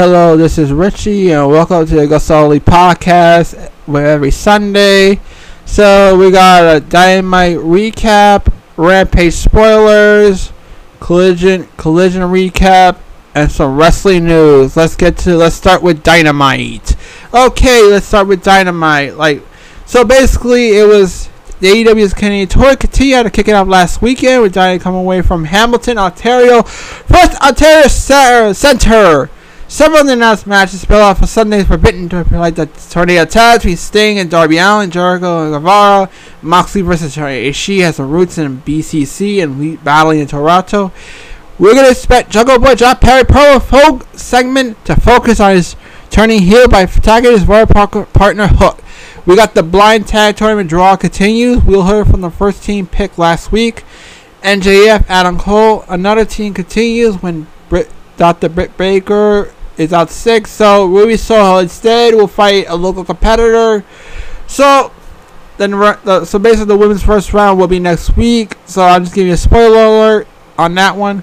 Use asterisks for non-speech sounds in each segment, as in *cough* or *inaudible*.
Hello, this is Richie, and welcome to the Gasoli podcast. Where every Sunday, so we got a Dynamite recap, Rampage spoilers, Collision Collision recap, and some wrestling news. Let's get to let's start with Dynamite. Okay, let's start with Dynamite. Like, so basically, it was the AEW's Canadian tour continued to kick it off last weekend with Dynamite coming away from Hamilton, Ontario, first Ontario Center. Several of the announced matches spell off for Sunday's Forbidden to like the tornado tag between Sting and Darby Allin, Jericho and Guevara, Moxley versus Ishii has some roots in BCC and battling in Toronto. We're gonna expect Jungle Boy John Perry Pro Folk segment to focus on his turning heel by his royal partner Hook. We got the blind tag tournament draw continues. We'll hear from the first team pick last week. MJF Adam Cole. Another team continues when Brit, Dr. Britt Baker is out sick. So Ruby Soho instead will fight a local competitor. So then, so basically the women's first round will be next week. So I'm just giving you a spoiler alert on that one.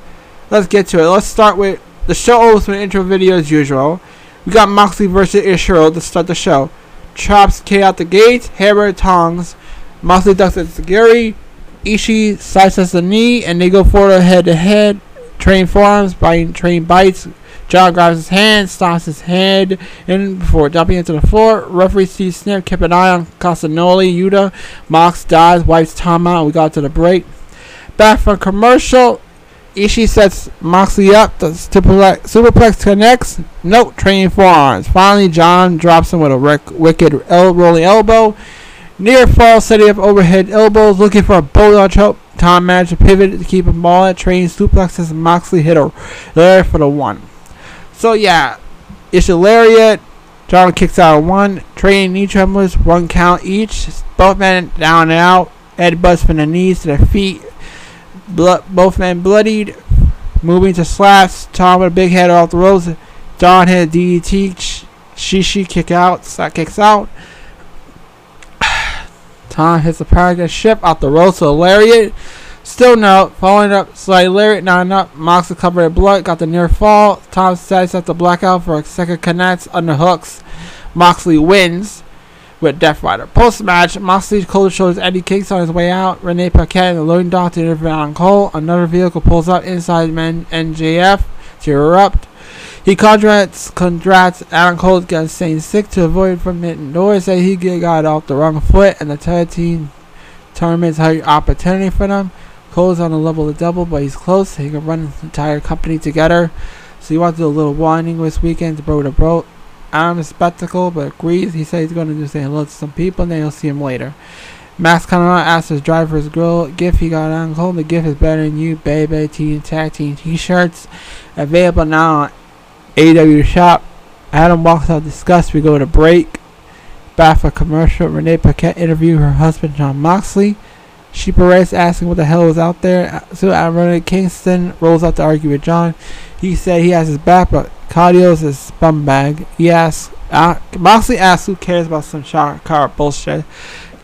Let's get to it. Let's start with the show opens with an intro video as usual. We got Moxley versus Ishiro to start the show. Chops K out the gate, hammer tongs. Moxley ducks into Gary. Ishii sidesteps the knee, and they go forward head to head. Train forearms, biting, train bites. John grabs his hand, stomps his head in before dumping into the floor. Referee sees Snip, keep an eye on Castagnoli, Yuta. Mox dies, wipes Tom out, we got to the break. Back from commercial, Ishii sets Moxley up. The superplex, connects. Note, training forearms. Finally, John drops him with a wicked el- rolling elbow. Near fall, setting up overhead elbows, looking for a bulldog choke. Tom managed to pivot to keep him ball at training suplexes. Moxley hit a there for the one. So yeah, it's a lariat. John kicks out one. Training knee tremblers, one count each. Both men down and out. Ed busts from the knees to the feet. Both men bloodied. Moving to slaps. Tom with a big head off the ropes. John hit a DDT. Shishi kick out. Slap kicks out. *sighs* Tom hits a paragon ship off the ropes to a lariat. Still no. Following up, slight lariat, not enough. Moxley covered in blood, got the near fall. Tom sets up the blackout for a second connects, underhooks. Moxley wins with Death Rider. Post match, Moxley cold shoulders Eddie Kicks on his way out. Renee Paquette and the loading dock to intervene on Cole. Another vehicle pulls up inside men MJF to erupt. He contracts, contracts Adam Cole against staying sick to avoid from hitting doors. Say he got off the wrong foot and the tag team tournament's a opportunity for them. Cole's on a level of double, but he's close. He can run the entire company together. So he wants to do a little winding this weekend to bro to bro. I'm a spectacle, but agrees. He said he's going to do say hello to some people, and then you'll see him later. Max Canada asks his driver's grill gift he got on hold. The gift is better than you, baby. Team tag team t-shirts available now on AW Shop. Adam walks out disgust. We go to break. Back for commercial. Renee Paquette interview her husband John Moxley. She Perez asking what the hell was out there. So Renee Kingston rolls out to argue with John. He said he has his back, but Cardio's a scumbag. He asks, uh, Moxley asks who cares about some car bullshit.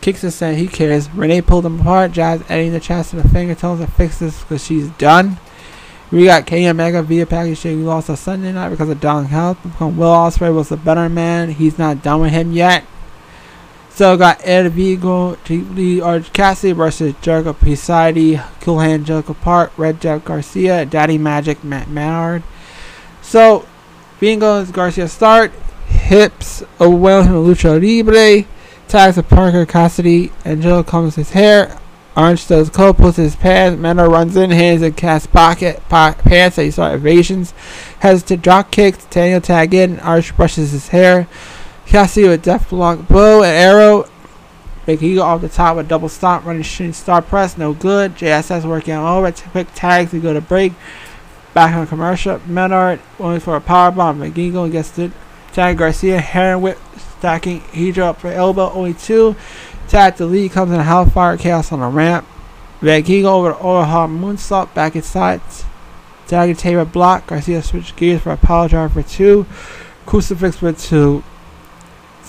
Kingston said he cares. Renee pulled him apart. Jazz adding the chest and the finger tells her to fix this because she's done. We got Kenny Omega via package we lost on Sunday night because of Don health. Will Ospreay was a better man. He's not done with him yet. So got Ed Vigo, Lee Arch Cassidy versus Jericho Pisati, Cool Hand Jericho Park, Red Jeff Garcia, Daddy Magic Matt Menard. So and Garcia start, hips him with Lucha Libre, tags of Parker Cassidy, Angelo combs his hair, Orange does coat, puts his pants, Menard runs in, hands in Cass pocket, po- pants, he start evasions, has to drop kicks, Daniel tag in, Arch brushes his hair, Cassidy with Death Block Bow and Arrow. Big Eagle off the top with double stop, running shooting star press, no good. JSS working over. Quick tags, we go to break. Back on commercial. Menard going for a power bomb. McGeagle gets it. tag Garcia. Heron whip stacking Hydra up for elbow. Only two. Tag the lead comes in a Hellfire Chaos on the ramp. McGeagle over the overhaul moonsault back inside. Tag Taylor block. Garcia switch gears for a power drive for two. Crucifix for two.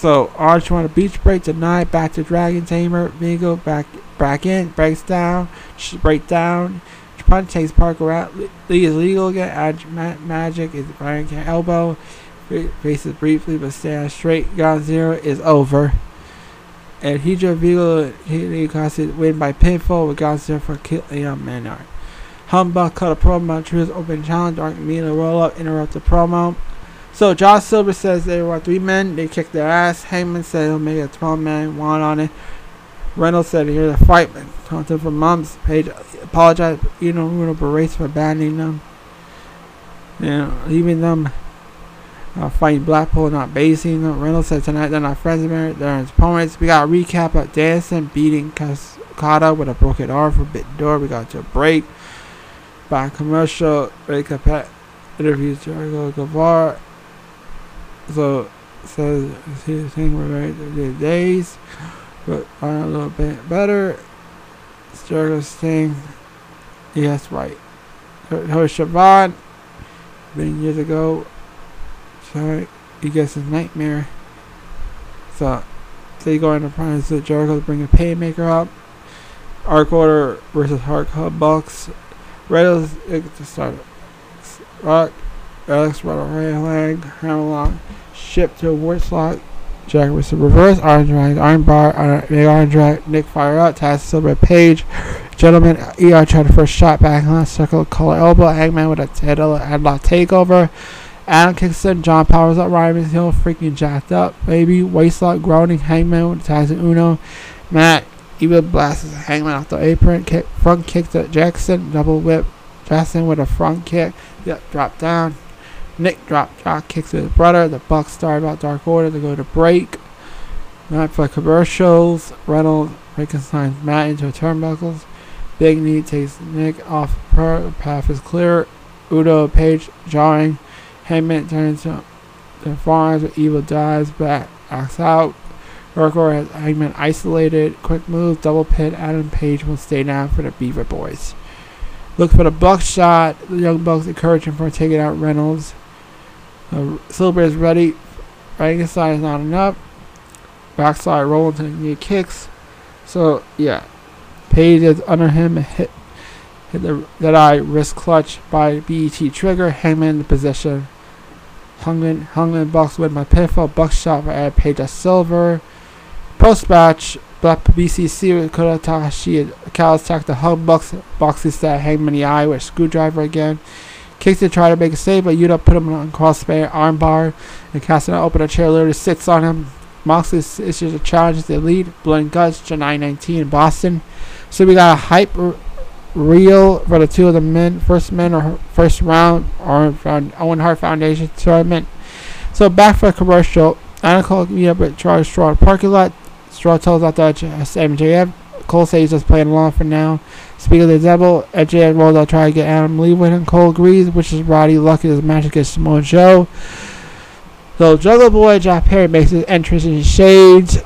So Arch on a beach break tonight. back to Dragon Tamer. Vigo back back in, breaks down, break down. Punch takes Parker out. Lee is legal again. Ad, ma- magic is Brian can elbow. faces briefly but stands straight. Ground Zero is over. And Hydra Vigo Hideo Kasi win by pinfall with Ground Zero for Leon Menard. Humbug cut a promo on Truth's open challenge. Dark Mila roll up, interrupt the promo. So Josh Silver says they were three men. They kicked their ass. Hangman said he'll make a 12 man one on it. Reynolds said here's a fight. Taunted for months. Apologized, you know, Bruno berates for banning them. You know, leaving them uh, fighting Blackpool, not basing them. Reynolds said tonight they're not friends anymore. They're his opponents. We got a recap of Danielson beating Cascada with a broken arm for bit door. We got a break. By commercial, Ray Capet interviews Jericho Guevara. So says his thing we're ready to days but are a little bit better. Jericho's thing, yes, right. Her Siobhan, been years ago. Sorry, he gets his nightmare. So, they go into prime. So Jericho bring a Painmaker up. Arc Order versus Hard Hub Bucks. Reynolds to start. Rock, Alex Rattle Leg, Hammerlock, ship to Warslot, Jack with the reverse orange drag, iron bar, uh, big orange drag, Nick fire out, Taz silver page, gentleman, ER tried the first shot back on circle collar elbow, Hangman with a title headlock takeover, Adam Kingston, John Powers up, Ryan Hill freaking jacked up, baby, waistlock groaning, Hangman with Taz and Uno, Matt, Evil blasts Hangman off the apron, kick, front kick to Jackson, double whip, Jackson with a front kick, yep, drop down, Nick drop drop kicks to his brother. The Bucks start about Dark Order to go to break. Not for commercials. Reynolds reconciles Matt into a turnbuckles. Big Knee takes Nick off per path is clear. Udo Page jarring. Heyman turns to the farms with evil dives back acts out. Urkel has Hangman isolated. Quick move, double pin. Adam Page will stay down for the Beaver Boys. Look for the buckshot. The Young Bucks encourage him for taking out Reynolds. Uh, Silver is ready. Right side is not enough. Backside rolling to knee kicks. So yeah, Page is under him. Hit, hit the that eye wrist clutch by BET trigger. Hangman in the position. Hangman Hangman box with my pinfall. Buckshot for Ed Page at silver. Post match. Black BCC with Kota Takahashi. Cal attacked the Hug Bucks. Boxy stat Hangman the eye with screwdriver again. Kicks to try to make a save, but Yuta put him on crossbar armbar, and Cassidy open a chair literally sits on him. Moxley issues a challenge to the lead. Blood and Guts, July 19 in Boston. So we got a hype reel for the two of the men, first men or first round or Owen Hart Foundation tournament. So back for a commercial. Anna Cole meet up at Charles Straw parking lot. Straw tells out that MJF. Cole says he's just playing along for now. Speaking of the devil, MJF rolls out try to get Adam Lee with him. Cole agrees, which is Roddy lucky his match against Samoa Joe. So Jungle Boy Jack Perry makes his entrance in shades.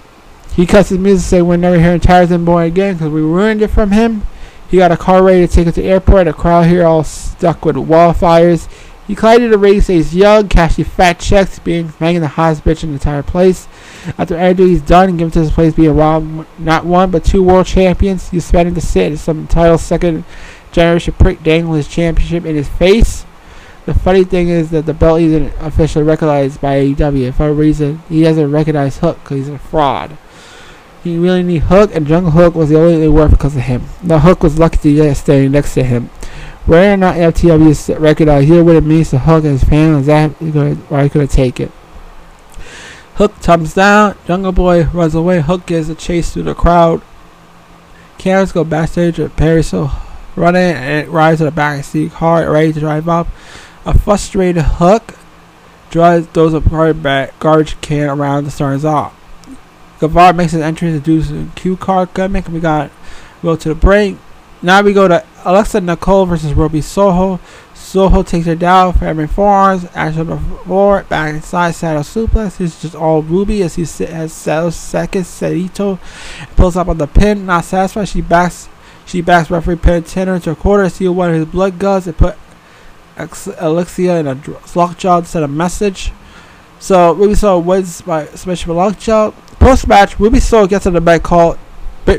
He cuts his music say we're never hearing Tarzan Boy again because we ruined it from him. He got a car ready to take us to the airport. The crowd here all stuck with wildfires. He collided the ring, says young, cashing fat checks, being making the hottest bitch in the entire place. After everything he's done and given to his place being wild, not one but two world champions, he's spending to sit in some title second generation prick dangling his championship in his face. The funny thing is that the belt isn't officially recognized by AEW. For a reason, he doesn't recognize Hook because he's a fraud. He really need Hook, and Jungle Hook was the only thing worth because of him. The Hook was lucky to get standing next to him. Whether or not FTW is recognized here what it means to Hook and his fans, that why he could have take it. Hook comes down, Jungle Boy runs away, Hook gets a chase through the crowd. Cameras go backstage with Perry so running and rides to the back seat car, ready to drive up. A frustrated Hook drives throws a garbage can around the stars off. Guevara makes his entrance to do some cue card gimmick. We got go to the break. Now we go to Alexa Nicole versus Ruby Soho. Soho takes her down for having forearms, action on the floor, back inside, saddle suplex. Is just all Ruby as he has settles second. Sedito pulls up on the pin, not satisfied. She backs she backs referee pin tenor into a quarter, see one of his blood guts, and put Alexia in a lockjaw to send a message. So Ruby Soho wins by special lockjaw. Post match, Ruby Soho gets on the back call.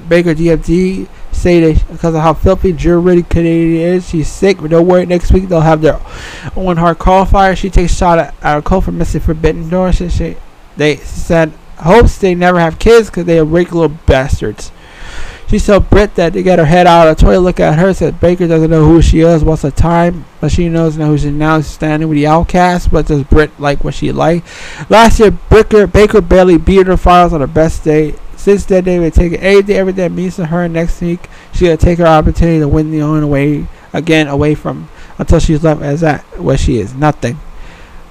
Baker say that because of how filthy Drew Canadian is, she's sick. But don't worry, next week they'll have their own hard qualifier. She takes shot at, at Cole for missing Forbidden Door. She, she, they said hopes they never have kids because they are regular bastards. She told Britt that to get her head out of the toilet, look at her, said Baker doesn't know who she is, what's the time, but she knows now who she's now standing with the outcast, but does Britt like what she like? Last year, Baker, Baker barely beat her finals on her best day. Since then, they would take anything, everything that means to her next week. She would take her opportunity to win the own away again away from until she's left as that where she is nothing.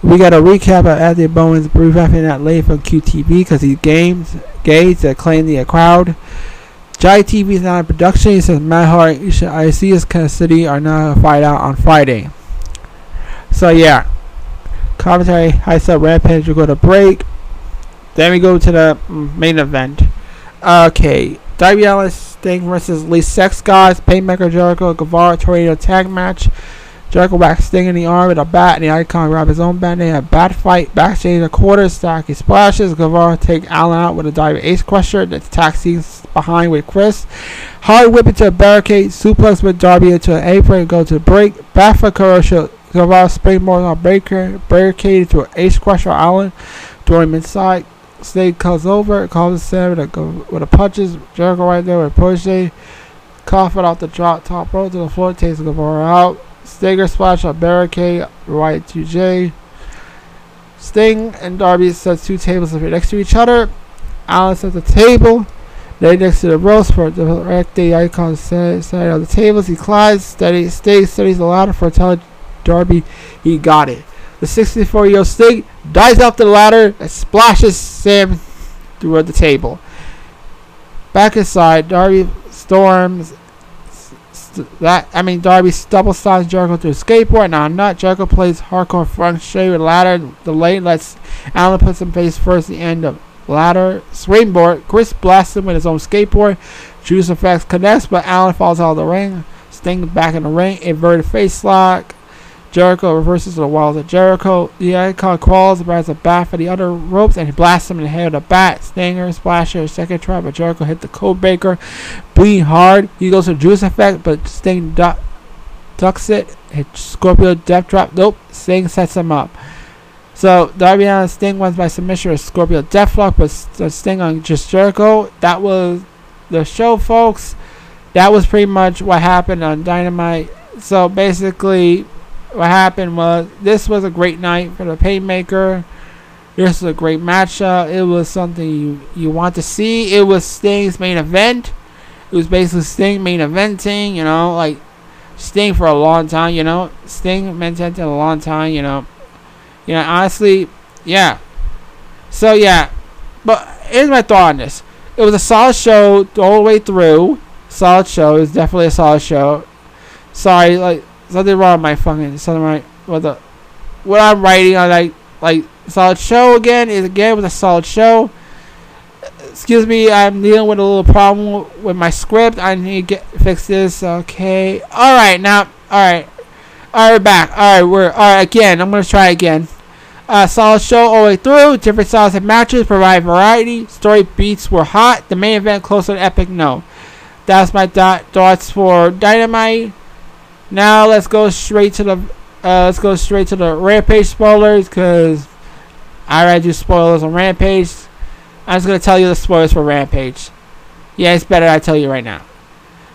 We got a recap of Anthony Bowens recapping that late from QTV because he games gays that claim the crowd. Jai TV is not in production. He says Matt Hart, I see his Kansas City are not fight out on Friday. So yeah, commentary. High sub Rampage. We go to break. Then we go to the mm, main event. Okay, Darby Allin Sting versus Le Sex Gods, Painmaker Jericho, Guevara Tornado tag match. Jericho whacks Sting in the arm with a bat, and the Icon grab his own. They have bat fight. Backstage, a quarter stack. He splashes. Guevara take Allin out with a diving ace crusher. The taxi behind with Chris. Hard whip into a barricade. Suplex with Darby into an apron. Go to break. Bat for Kuroshi. Guevara springboard on breaker. Barricade into an ace crusher. Allin. Throwing him inside. Sting comes over. Calls Sam with a, with a punches. Jericho right there with a push. Cough it off the drop top rope to the floor. Takes Guevara out. Stinger splash on barricade, right to J. Sting and Darby sets two tables up next to each other. Alice at the table. They next to the ropes for the direct the icon side on the tables. He climbs, steady, stays, studies the ladder for telling Darby he got it. The 64 year old Sting dives off the ladder and splashes Sam through the table. Back inside, Darby storms that I mean Darby double slides Jericho through a skateboard. Now not Jericho plays hardcore front straight with ladder. The late lets Allin put some face first. The end of ladder springboard. Chris blasts him with his own skateboard. Judas Effects connects, but Allin falls out of the ring. Sting back in the ring. Inverted face lock. Jericho reverses the walls of Jericho. The icon crawls, grabs a bat for the other ropes, and blasts him in the head with a bat. Stinger, Splasher, second try, but Jericho hit the code breaker. Bleeding hard. He goes to Judas Effect, but Sting du- ducks it. Hit Scorpio death drop. Nope. Sting sets him up. So Darby Allin Sting wins by submission with Scorpio Deathlock, but Sting on just Jericho. That was the show, folks. That was pretty much what happened on Dynamite. So basically, what happened was this was a great night for the Painmaker. This was a great matchup. It was something you, you want to see. It was Sting's main event. It was basically Sting main eventing, you know, like Sting for a long time, you know. Sting main eventing a long time, you know. You know, honestly, yeah. So yeah. But here's my thought on this. It was a solid show all the way through. Solid show. It was definitely a solid show. Sorry, like something wrong with my fucking something right with the what I'm writing on like like solid show again is again with a solid show. Excuse me, I'm dealing with a little problem with my script. I need to get fix this. Okay. Alright, now alright. Alright, back. Alright, we're alright again. I'm gonna try again. Uh, solid show all the way through. Different styles of matches provide variety. Story beats were hot. The main event close to epic. No, that's my dot thoughts for Dynamite. Now let's go straight to the uh, let's go straight to the Rampage spoilers because I already do spoilers on Rampage. I'm just gonna tell you the spoilers for Rampage. Yeah, it's better I tell you right now.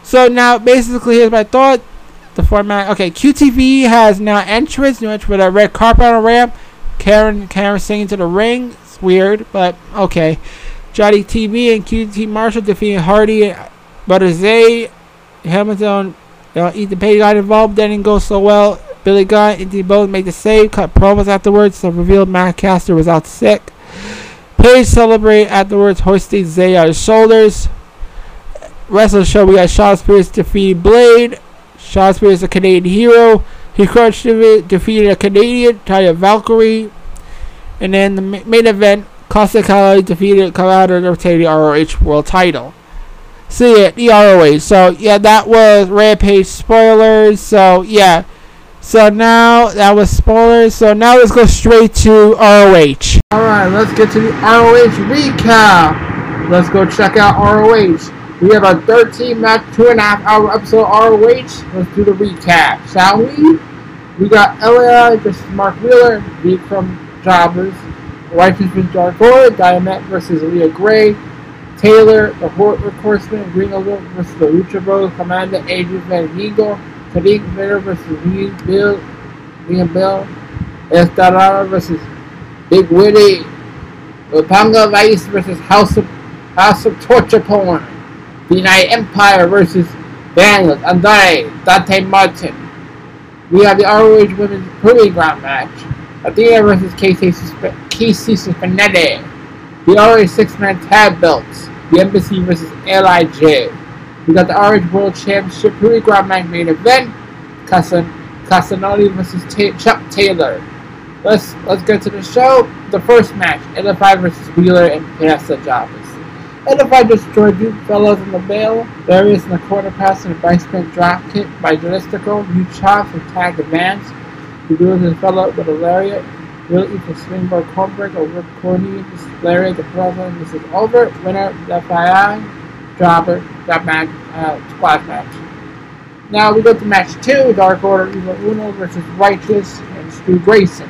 So now basically here's my thought. The format. Okay, QTV has now entrance. New entrance with a red carpet on a ramp. Karen Karen singing to the ring. It's weird, but okay. Johnny TV and QT Marshall defeating Hardy, Butter Zay, Hamilton you know, Ethan Page got involved, that didn't go so well. Billy Gunn and both made the save, cut promos afterwards, so revealed Max Caster was out sick. Page celebrate afterwards, hoisting Zay on his shoulders. The show, we got Shawn Spears defeating Blade. Shawn Spears, a Canadian hero. He crushed defeated a Canadian, Taya Valkyrie. And then the main event, Costa Kali defeated Colorado to retain the ROH World title see it, the ROH. So yeah, that was Rampage spoilers. So yeah. So now that was spoilers. So now let's go straight to ROH. Alright, let's get to the ROH recap. Let's go check out ROH. We have a 13 match, two and a half hour episode ROH. Let's do the recap, shall we? We got LAI versus Mark Wheeler, beat from Jobbers. Righteous versus Dark Order, Diamond versus Leah Gray, Taylor, the Horseman, Green Eagle versus the Lucha Bros, Commander Adrian Van Eagle, Tariq Vader versus Liam Bill, Liam Bell, Estarada versus Big Witty, Lupanga Vice versus House of House of Torture Porn, the United Empire versus Daniels, Andrade, Dante Martin. We have the ROH Women's Proving Ground match. Athena versus Casey, Casey The ROH six-man tag belts. The Embassy versus LIJ. We got the ROH World Championship Proving Ground match main event. Casan Casanoli versus Ta Chuck Taylor. Let's let's get to the show. The first match, LFI versus Wheeler and Pasta Jobbers. LFI destroyed Duke Fellows in the bail. Darius in the quarter pass and a vice spin drop kick by Juristico. New chops and tag advance. He deals his fellow with a lariat. Will eats a springboard over Corny. This lariat the president. This is over. Winner FII. Jobber. That match. Uh, match. Now we go to match two. Dark Order Evil Uno versus Righteous and Stu Grayson.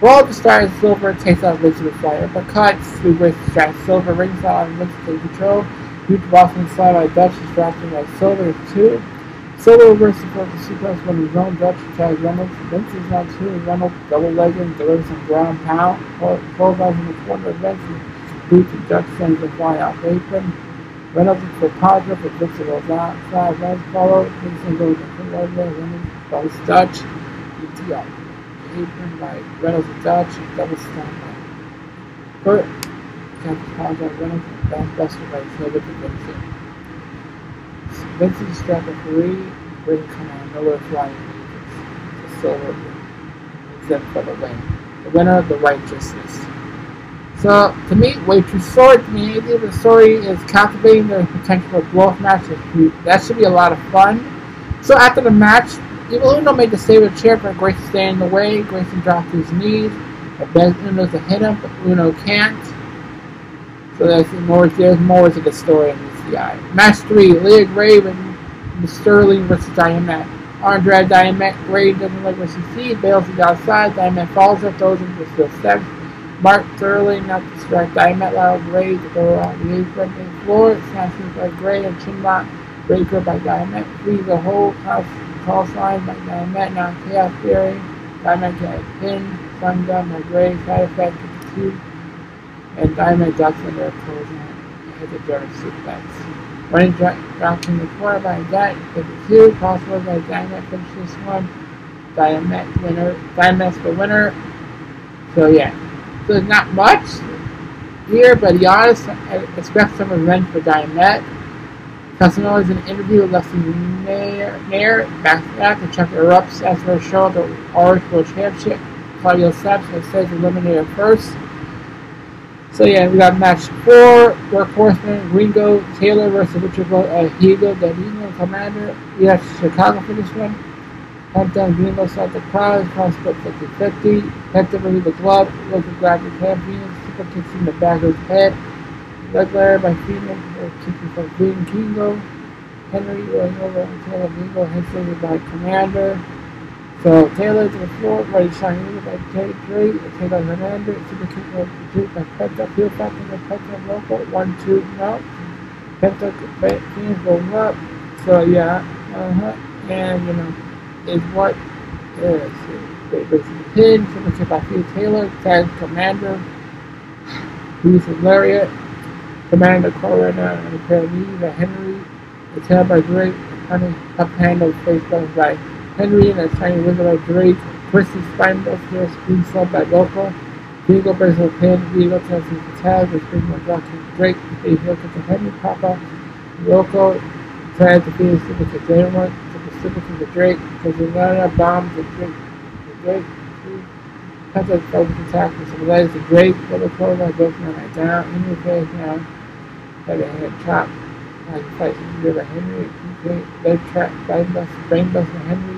Roll the Star Silver takes out with fire, but cuts Stu Grayson straps Silver ringside on Vince take control. Huge Boston slide by Dutch distracting by Silver two. Reverses for the sequence when his own Dutch tags Reynolds. Vince is now two Reynolds double legging delivers some ground pound. Out in the corner of Vince and boots and Dutch sends the fly out apron. Reynolds for positive, but Vince goes outside. Vince follows. Vince goes into Reynolds. Reynolds by Dutch. ETL apron by Reynolds and Dutch, and double slam by Burt. Captain Ponzo Reynolds and back buster by Silver to Vincent. Vincent struck a three, ring command, nowhere flying to Silver then for the win. The winner of the righteousness. So, to me, way too short. To me, the the story is captivating. the potential for blow match. That should be a lot of fun. So, after the match, Evil Uno made the save with chair for Grayson to stay in the way. Grayson dropped his knees. It begs Uno to hit him, but Uno can't. So there's more, there's more to the story in this guy. Match 3, Leah Gray and Sterling versus Diamond. Andre Diamond Gray doesn't like what she sees, bails to the outside. Diamond falls and throws him to the steps. Mark Sterling not strike Diamond, allows Gray to go on the apron and floor. Snatches by Gray and chinlock breaker by Diamond. Frees the whole house call sign by Diamond, now Chaos Theory. Diamond gets pin, Sun Gun, by Gray, side effect, two. And Diamond ducks in their closing the German suplex. Running drop in the corner by that, 52, possible by Diamond finish this one. Diamond winner, Diamond's the winner. So yeah, so not much here, but honest, I expect some revenge for Diamond. Casanova is an interview with Leslie Nair, Nair back to back, and Chuck erupts as for a show the Orange World Championship. Claudio Saps says eliminated first. So yeah, we got match four, Dark Horseman, Ringo, Taylor versus Richard uh, Hugo, Danilo, Commander. We have Chicago for this one. Penta Greenlow start the prize, cross split 50-50. Penta versus the glove, local the champion, super kicks in the back of his head. Leg layer by Freeman, kicking from Green Kingo. Henry and Taylor Bingo, head by Commander. So Taylor to the floor, ready shine over by Tay Trey, Taylor Hernandez, super kick over two by Penta, field factor by Penta local, one, two, no. Penta fans going up. So yeah, uh-huh. And you know, is what is they basically pin, super kick by Field Taylor, tag Commander, who's a lariat, Commander Corona and a pair of knees by Henry, the tail by Drake, honey up handle face by Henry and a tiny wizard Drake, Buster, Screen Sub by Local, Vigo Brazil tells him to tag, which brings my drop Drake, they look at Henry Papa, Local, tag the Phoenix with the Dynamite, to the Pacific to the Drake, because there's not enough bombs to Drake, the Drake, Penta focus attack with some legs to Drake, double close, I go from my down, in your face now had a head chop. Like fighting with a Henry, leg trap, brain bust, brain bust Henry,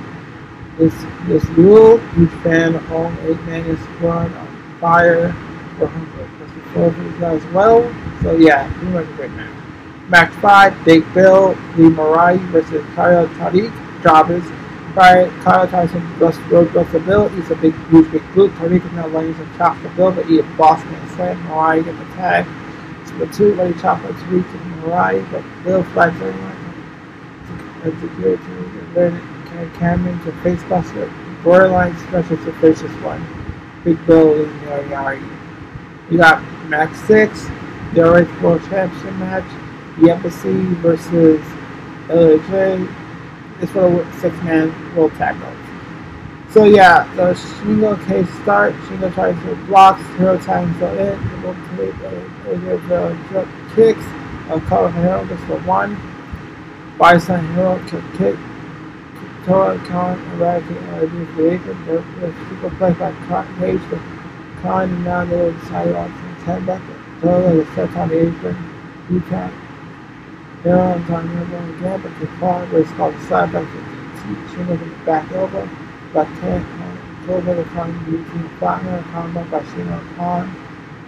this this rule, huge fan of home eight man is squad on fire for him as well. So yeah, pretty much a great match. Match five, Big Bill, Lee Moriarty versus Kyle Tariq, Jobbers. Kyle Tyson Russ Road Russell Bill. He's a big, huge, big boot. Tariq is now laying some chop the Bill, but he a boss man slam. Moriarty get the tag. So the two ready chop for Tariq and Moriarty, but Bill flags everyone. As the gear to learn it, Cameron to face buster. Borderline special to face this one. Big Bill and Moriarty. We got match six, the Orange World Championship match. The Embassy versus LJ it's for a six man world tag. So yeah, the Shingo case start, Shingo tries to block, hero times go in, the will take the kicks, uh, Color Hero just for one. Bison Hero kick kick. Toa Khan energy creation, the, the super play by Page the Khan and now they decide on some 10 back. The set on the apron, U-Count. There on time again, but the car was called side back to chin of the back elbow. Back ten, over the time using flatner combat by Shino Khan.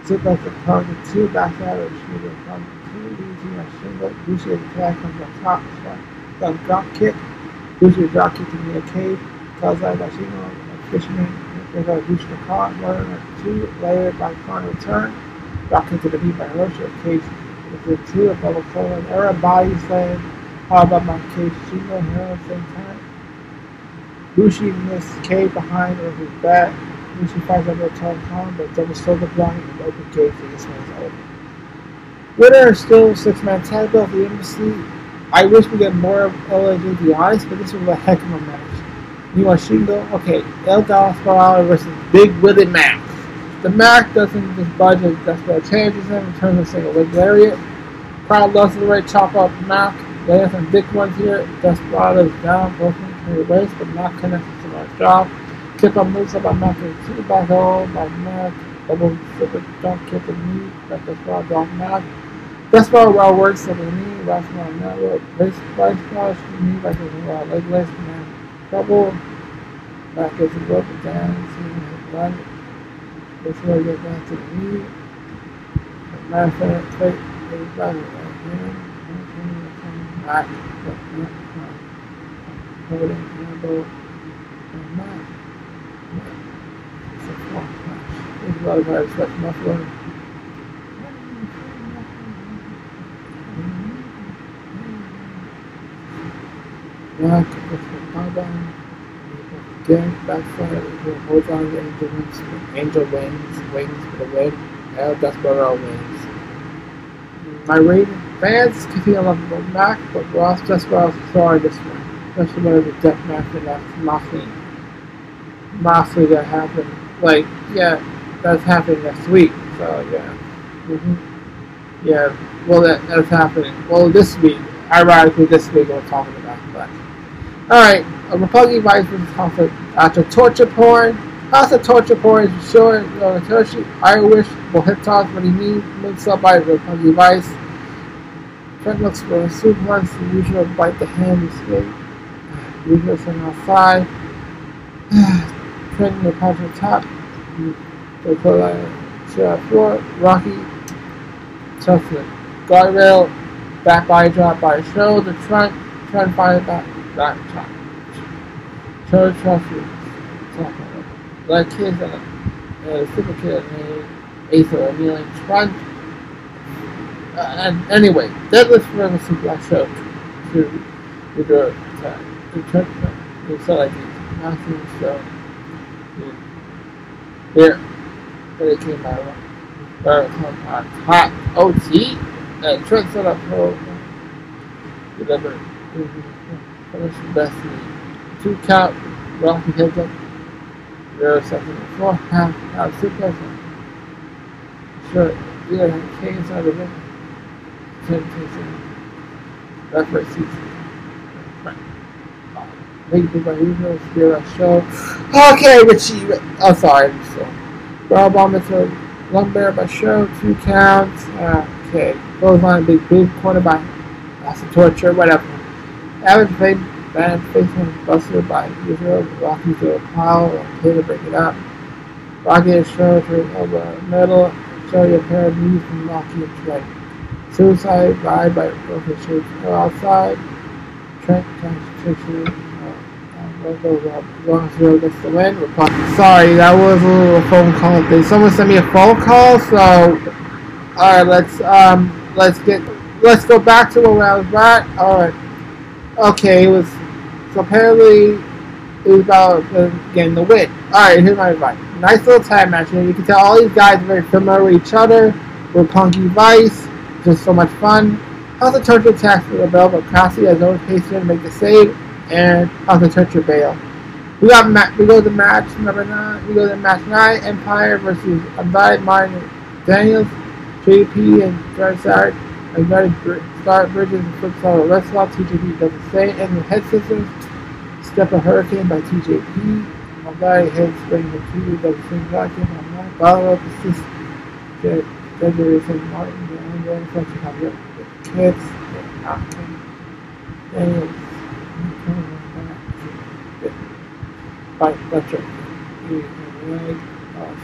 Back the target two back out of Shino Khan. Two using a shingle. Bushi attack on the top shot. Then drop kick. Bushi drop kick to the cave. Kazai by Shino. Fisherman. They got Bushi Khan. One two layered by Khan return. Kick to the knee by Hiroshi. Cage the two of double colon error body slam. How about my case Shingo here at the same time? Bushi missed K behind with his back. Bushi fights over Tom Khan, but double shoulder block and open cage for this one's over. Winner is still six man tag belt the embassy. I wish we get more of to be honest, but this was a heck of a match. You want Shingo? Okay, El Dallas versus Big Willie Max. The Mack doesn't just budge that's what changes him in terms of single leg lariat. Crowd loves the right chop up Mack. They have some big ones here. Desperado's down, broken to the waist, but not connected to my job. Kick up moves up by Mack and two back hole by Mack. Double flip it, don't kick the knee. Back Desperado drop Mack. Desperado well works on the knee. Rational network. Base right splash the knee like a leg lace man. Double. Mack gets broken down. His run before you get back to the knee. Matter of fact, take the body right here. Not. Holding elbow and not. It's a front flash. There's a lot of guys that's muffler. Back with the down. Again, backfire will hold on the angel wings, angel wings, wings for the win. El Desperado wins. My rating fans continue to the Mack, but Ross Desperado's sorry this one. Especially when the death match and that's Moxley. Moxley that happened. Like, yeah, that's happening next week. So, yeah. Mm-hmm. Yeah, well, that, that's happening. Well, this week. Ironically, this week we're talking about. But, alright a Republican vice versus after torture porn. Of torture porn is you know, the Irish toss when he needs moves up by Republican vice. Trent looks for a suplex, the usual bite the hand escape. *sighs* Usual from outside. Trent *sighs* the on top. They put a share floor. Rocky the guardrail. Back by drop by shoulder. Trent. Trent finds back back top. Church Trophy. Like kids and uh, super kid named Aether kneeling front. Uh, and anyway, that was for the super show to the attack. The church they saw like these massive show. Here, but it came out of very hot, OT. And Trent set up for deliver finish the destiny two count, Rocky heads up, zero seconds before, half, half suplex. Sure, either have K inside the ring. Ten, ten seconds. Referee sees Big Big Usual Spirit Show. Okay, Richie. Oh, sorry. So, Raw Bomb is a Lumber by Show. Two counts. Uh, okay. On Big Big Corner by Acid Torture. Whatever. Average Fade Band Facing Buster by Usual. Rocky to a pile. Okay to break it up. Rocky is Show to Elbow Metal. Show your pair of knees from Rocky and right. Suicide Ride by Broken Shades Outside. Trent Constitution. Win. Sorry, that was a little phone call thing. Someone sent me a phone call, so alright, let's um let's get let's go back to where I was at. Alright. Okay, it was so apparently it was about uh, getting the win. Alright, here's my advice. Nice little tag match. And you can tell all these guys are very familiar with each other. With Punky Vice, just so much fun. House of Torture attacks for the bell, but Cassie has no patient to make the save and House of Torture bail. We got ma- we go to match number nine. We go to match nine. Empire versus Undivided Martin Daniels, JP and Jared Sarek. Undivided Br- Star Bridges and Flip Star Wrestler. TJP does the same. And the Head Sisters. Step a Hurricane by TJP. Undivided Head Spring by TV does the same vacuum. Battle of the System. Gregory and Martin. The ongoing function of the kids. Daniels. By. He leg off.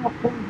Books. What? What? Therefore,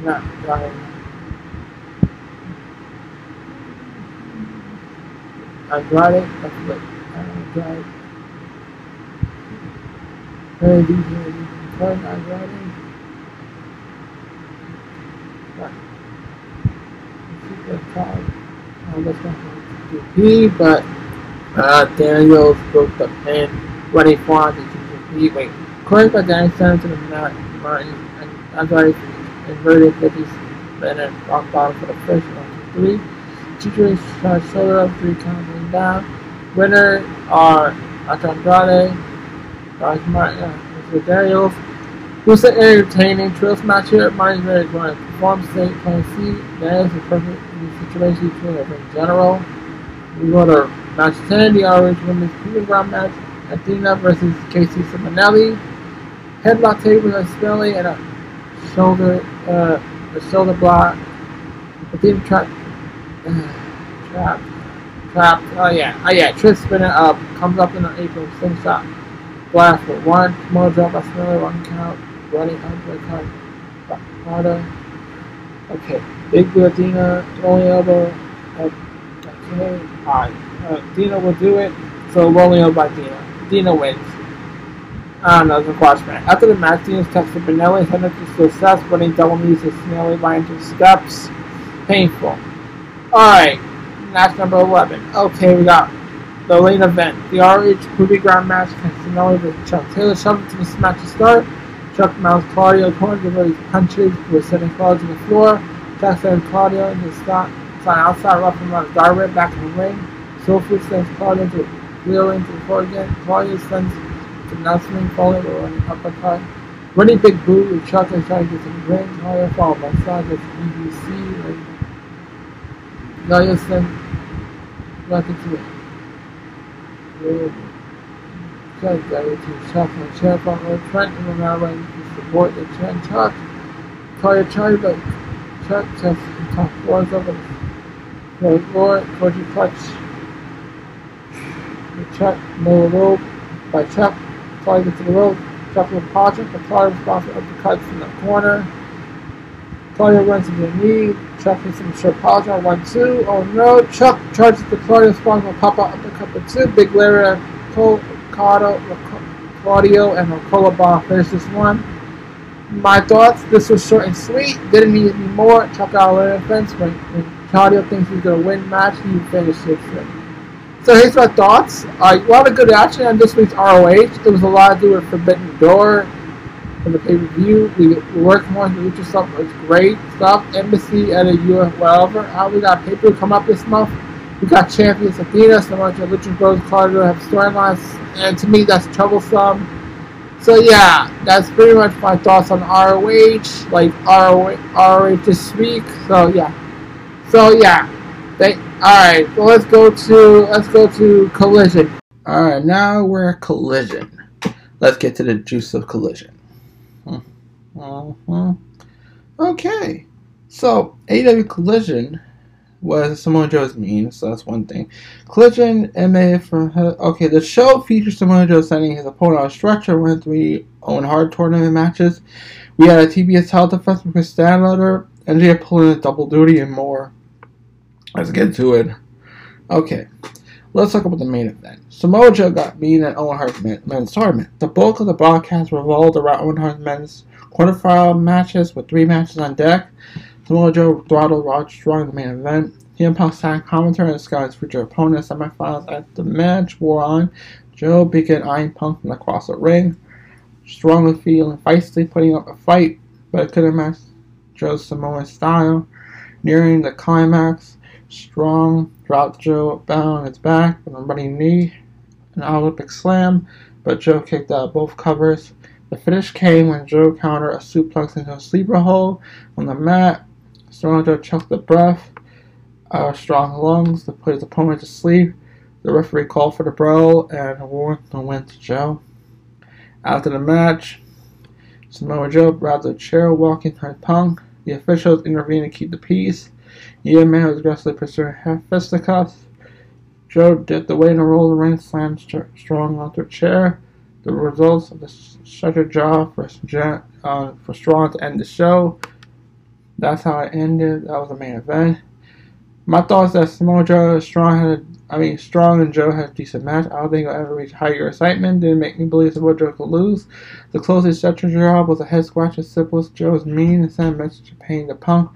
Not dying. Andrade, that's what Andrade. Very deep, very deep. Turn Andrade. Right. Super card. Uh, that's not going to be, but uh, Daniels broke the pin. Running forward to GP. Wait. According to Danny Stanton and Matt Martin, and Inverted 50s minute rock bottom for the first one, three. Teacher shot shoulder up, three counting down. Winner are Andrade, Guys Martin, uh, Mr. Daniels. Who's an entertaining trills match here? Martin's very going to perform state plan C. Daniels is perfect in situation them in general. We go to match 10, the Orange Women's Proving Ground match. Athena versus Casey Simonelli. Headlock table on Spinelli and a shoulder, uh, a shoulder block. Athena trapped Trap. Trap. Oh yeah. Oh yeah. Trish spinning up. Comes up in an apron. Slingshot. Blast for one. More drop by Smelly. One count. Running uppercut. Harder. Okay. Big Blue Dina. Rolling elbow. Uh, okay. Alright. Uh, Dina will do it. So rolling elbow by Dina. Dina wins. Ah, I don't know, it's a quash match. After the match, Dina's texted Benelli, headed to success, running double knees to Snelly by into steps. Painful. Alright, match number 11. Okay, we got the late event. The RH Movie Ground match, Castagnoli versus Chuck Taylor. Shoved to this match to start. Chuck mounts Claudio, to these punches, was sending Claudio to the floor. Chuck sends Claudio in the stop, sign outside, rough and runs Garrett back in the ring. Sophie sends Claudio to wheel into the floor again. Claudio sends to Nelson, following the running uppercut. Running big boot with and to get to the ring. Claudio followed by side with BBC. Nothing to it. Will Chuck got it to Chuck and Chuck on the and ready to support the Trent Chuck. Charge but Chuck just and top floors over the floor your clutch. The Chuck no rope by Chuck. Claudia to the rope. Chuck will project. The Claudia responsible for the cuts in the corner. Claudia runs to the knee. Chuck hits him short pause on one two. Oh no! Chuck charges the Claudio spawn will pop out uppercut for two. Big Larry, Col- Claudio, Claudio, and Colabah finish this one. my thoughts. This was short and sweet. Didn't need any more. Chuck out little defense when, when Claudio thinks he's gonna win match. He finishes it. So here's my thoughts. Uh, a lot of good action on this week's ROH. There was a lot to do with Forbidden Door for the pay-per-view. We worked more on the stuff. It was great stuff. Embassy at a US, whatever. How we got paper come up this month. We got champions Athena, so much of Lucha Bros, Carter have storylines, and to me that's troublesome. So yeah, that's pretty much my thoughts on ROH, like ROH, ROH this week. So yeah, so yeah, they, all right. Well, let's go to let's go to Collision. All right, now we're Collision. Let's get to the juice of Collision. Uh-huh. Okay, so AEW Collision was Samoa Joe's mean, so that's one thing. Collision MA from okay, the show features Samoa Joe sending his opponent on a stretcher, winning three Owen Hart tournament matches. We had a TBS title defense with Kris Statlander, and they pulling a double duty and more. Let's get to it. Okay, let's talk about the main event. Samoa Joe got beaten at Owen Hart's men's tournament. The bulk of the broadcast revolved around Owen Hart's men's quarterfinal matches with three matches on deck. Samoa Joe throttled Rod Strong in the main event. CM Punk sat commentary and discussed future opponents. Semifinals at the match wore on. Joe began eyeing Punk from across the ring. Strong was feeling feisty, putting up a fight, but couldn't match Joe's Samoan style. Nearing the climax, Strong dropped Joe on his back with a running knee, an Olympic slam, but Joe kicked out both covers. The finish came when Joe countered a suplex into a sleeper hold on the mat. Strong Joe choked the breath out of Strong lungs to put his opponent to sleep. The referee called for the brawl and awarded the win to Joe. After the match, Samoa Joe grabbed a chair walking toward Punk. The officials intervened to keep the peace. The man was aggressively pursuing fisticuffs. Joe dipped the and rolled the ring, slammed Strong onto a chair. The results of the stretcher jaw for, uh, for Strong to end the show. That's how it ended. That was the main event. My thoughts that Samoa Joe Strong had, I mean, Strong and Joe had a decent match. I don't think it'll ever reach higher excitement. Didn't make me believe Samoa Joe could lose. The closest stretcher job was a head scratch as simple as Joe's mean and sent a message to pain to Punk.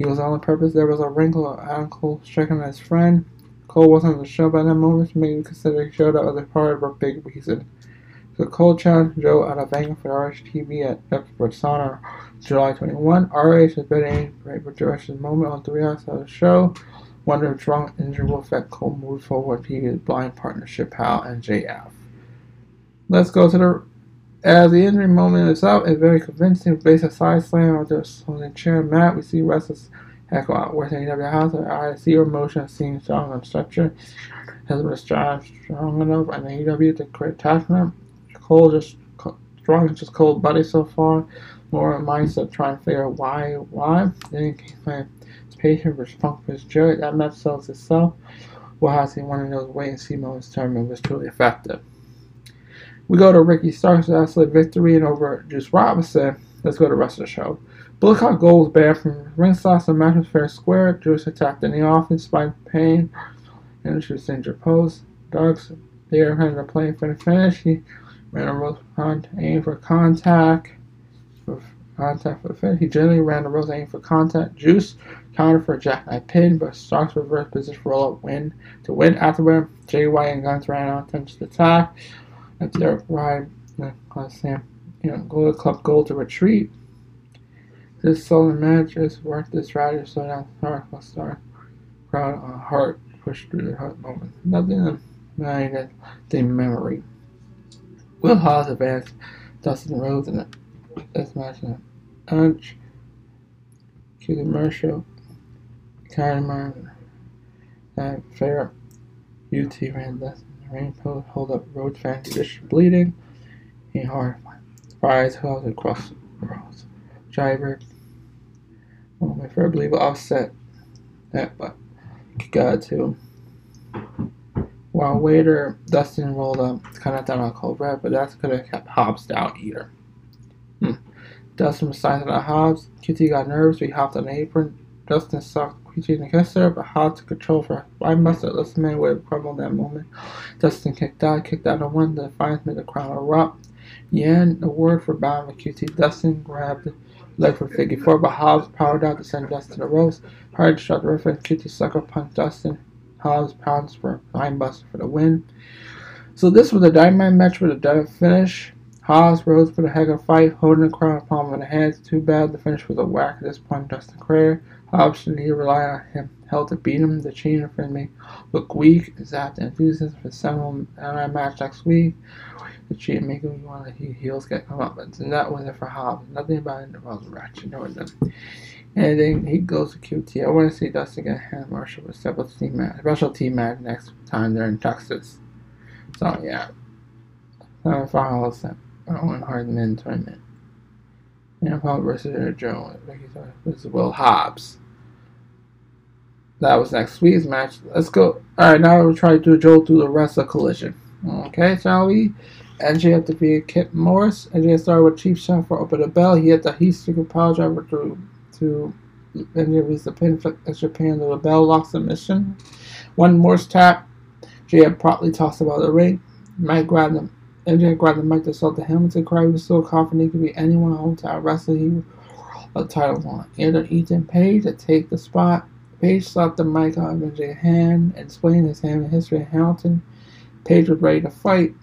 He was on purpose. There was a wrinkle of Cole striking his friend. Cole wasn't on the show by that moment, made me consider he showed up as a part of a big reason. So Cole challenged Joe out of anger for RH TV at Expert Sauna July 21. RH has been aiming for a moment on three hours of the show. Wonder if strong injury will affect Cole move forward his blind partnership pal and JF. Let's go to the as the injury moment is up, a very convincing basic side slam out there on the chair mat. We see wrestlers heckle out worth AEW house. I see your motion seeing strong and structure. Has been strong, enough on AEW to create attachment. Cole just strong just cold buddy so far. More mindset trying to figure out why why. Then he my patient response for his jury. That match sells itself. Well has he one of those wait and see moments tournament was truly effective. We go to Ricky Starks' absolute victory and over Juice Robinson. Let's go to the rest of the show. Bullet Gold was banned from ringside so match was fair square. Juice attacked in the offense despite pain and introduced your post. Dogs there had a play for the finish. He ran a rope front, aim for contact. For contact for the finish. He generally ran a rope aim for contact. Juice counter for a jackknife pin, but Starks reverse position roll up win to win afterward. White and Gunns ran out attempts to attack. That's Derek Ryan, Sam, you know, Gold Club Gold to retreat. This solo match is worth the strategy so down start will start crowd on heart push through the heart moment. Nothing of that the memory. Will Hobbs advanced Dustin Rhodes in this match in. QT Marshall. Karen and fair UT ran this rainbow hold up road fan condition bleeding. He hard fires held across the roads. Driver my fair believe offset that but got to while waiter Dustin rolled up kind of down on cold red, but that's could have kept Hobbs down either. Hmm. Dustin was signed to Hobbs. QT got nervous, so he hopped on the apron. Dustin sucked Creature and Kessler, but hard to control for I must have listened would have crumbled that moment. Dustin kicked out, kicked out of one, the Defiance made the crowd erupt. Yan, the word for bound with QT. Dustin grabbed leg for figure four, but Hobbs powered out to send Dustin to the. Hard shot the reference. QT sucker punched Dustin. Hobbs pounds for buster for the win. So this was a dynamite match with a done finish. Hobbs rose for the heck of fight, holding the crown palm in the hands. Too bad the finish was a whack at this point. Dustin Craig. Hobbs should need rely on him held to beat him. The chain for me look weak. That the enthusiasm for several MMA match next week? The chain making me want to he heels get come up, And that was it for Hobbs. Nothing about it was ratchet or nothing. And then he goes to QT. I want to see Dustin get hand Marshall with special team match, special team match next time they're in Texas. So yeah, semifinals at Owen Hardman tournament. And Paul versus Jones. This is Will Hobbs. That was next week's match. Let's go. Alright, now we'll try to go through the rest of the Collision. Okay, shall we? MJF defeated Kip Morris. MJF started with Chief Shot for Open the Bell. He hit the heat stick power driver to MJF released the pin for Japan to the bell lock submission. One Morris tap. JF promptly tossed about the ring. Mike grabbed him. MJF grabbed the mic to sell the Hamilton cry. He was so confident he could be anyone home to wrestle. He a title on. Either Ethan Page to take the spot. Page slapped the mic on MJ's hand and explained his hand in history of Hamilton. Page was ready to fight.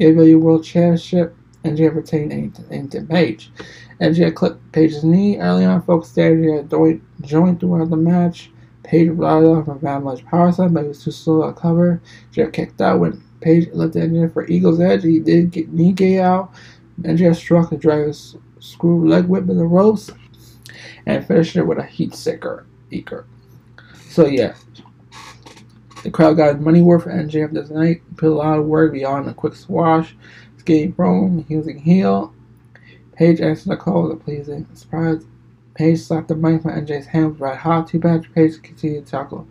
AEW World Championship. MJF retained Ethan Page. MJF clipped Page's knee early on, focused had a joint throughout the match. Page relied on from Van Much power side, but he was too slow to cover. Jeff kicked out when Page left the MJF for Ego's Edge. He did get gay out. MJF struck the dragon's screw leg whip in the ropes and finished it with a heat seeker. Eaker. So yeah, the crowd got money worth for MJF this night. Put a lot of work beyond a quick swash. Skating prone, using heel. Page answered the call with a pleasing surprise. Page slapped the mic from MJ's hand right hot. Too bad Page continued to tackle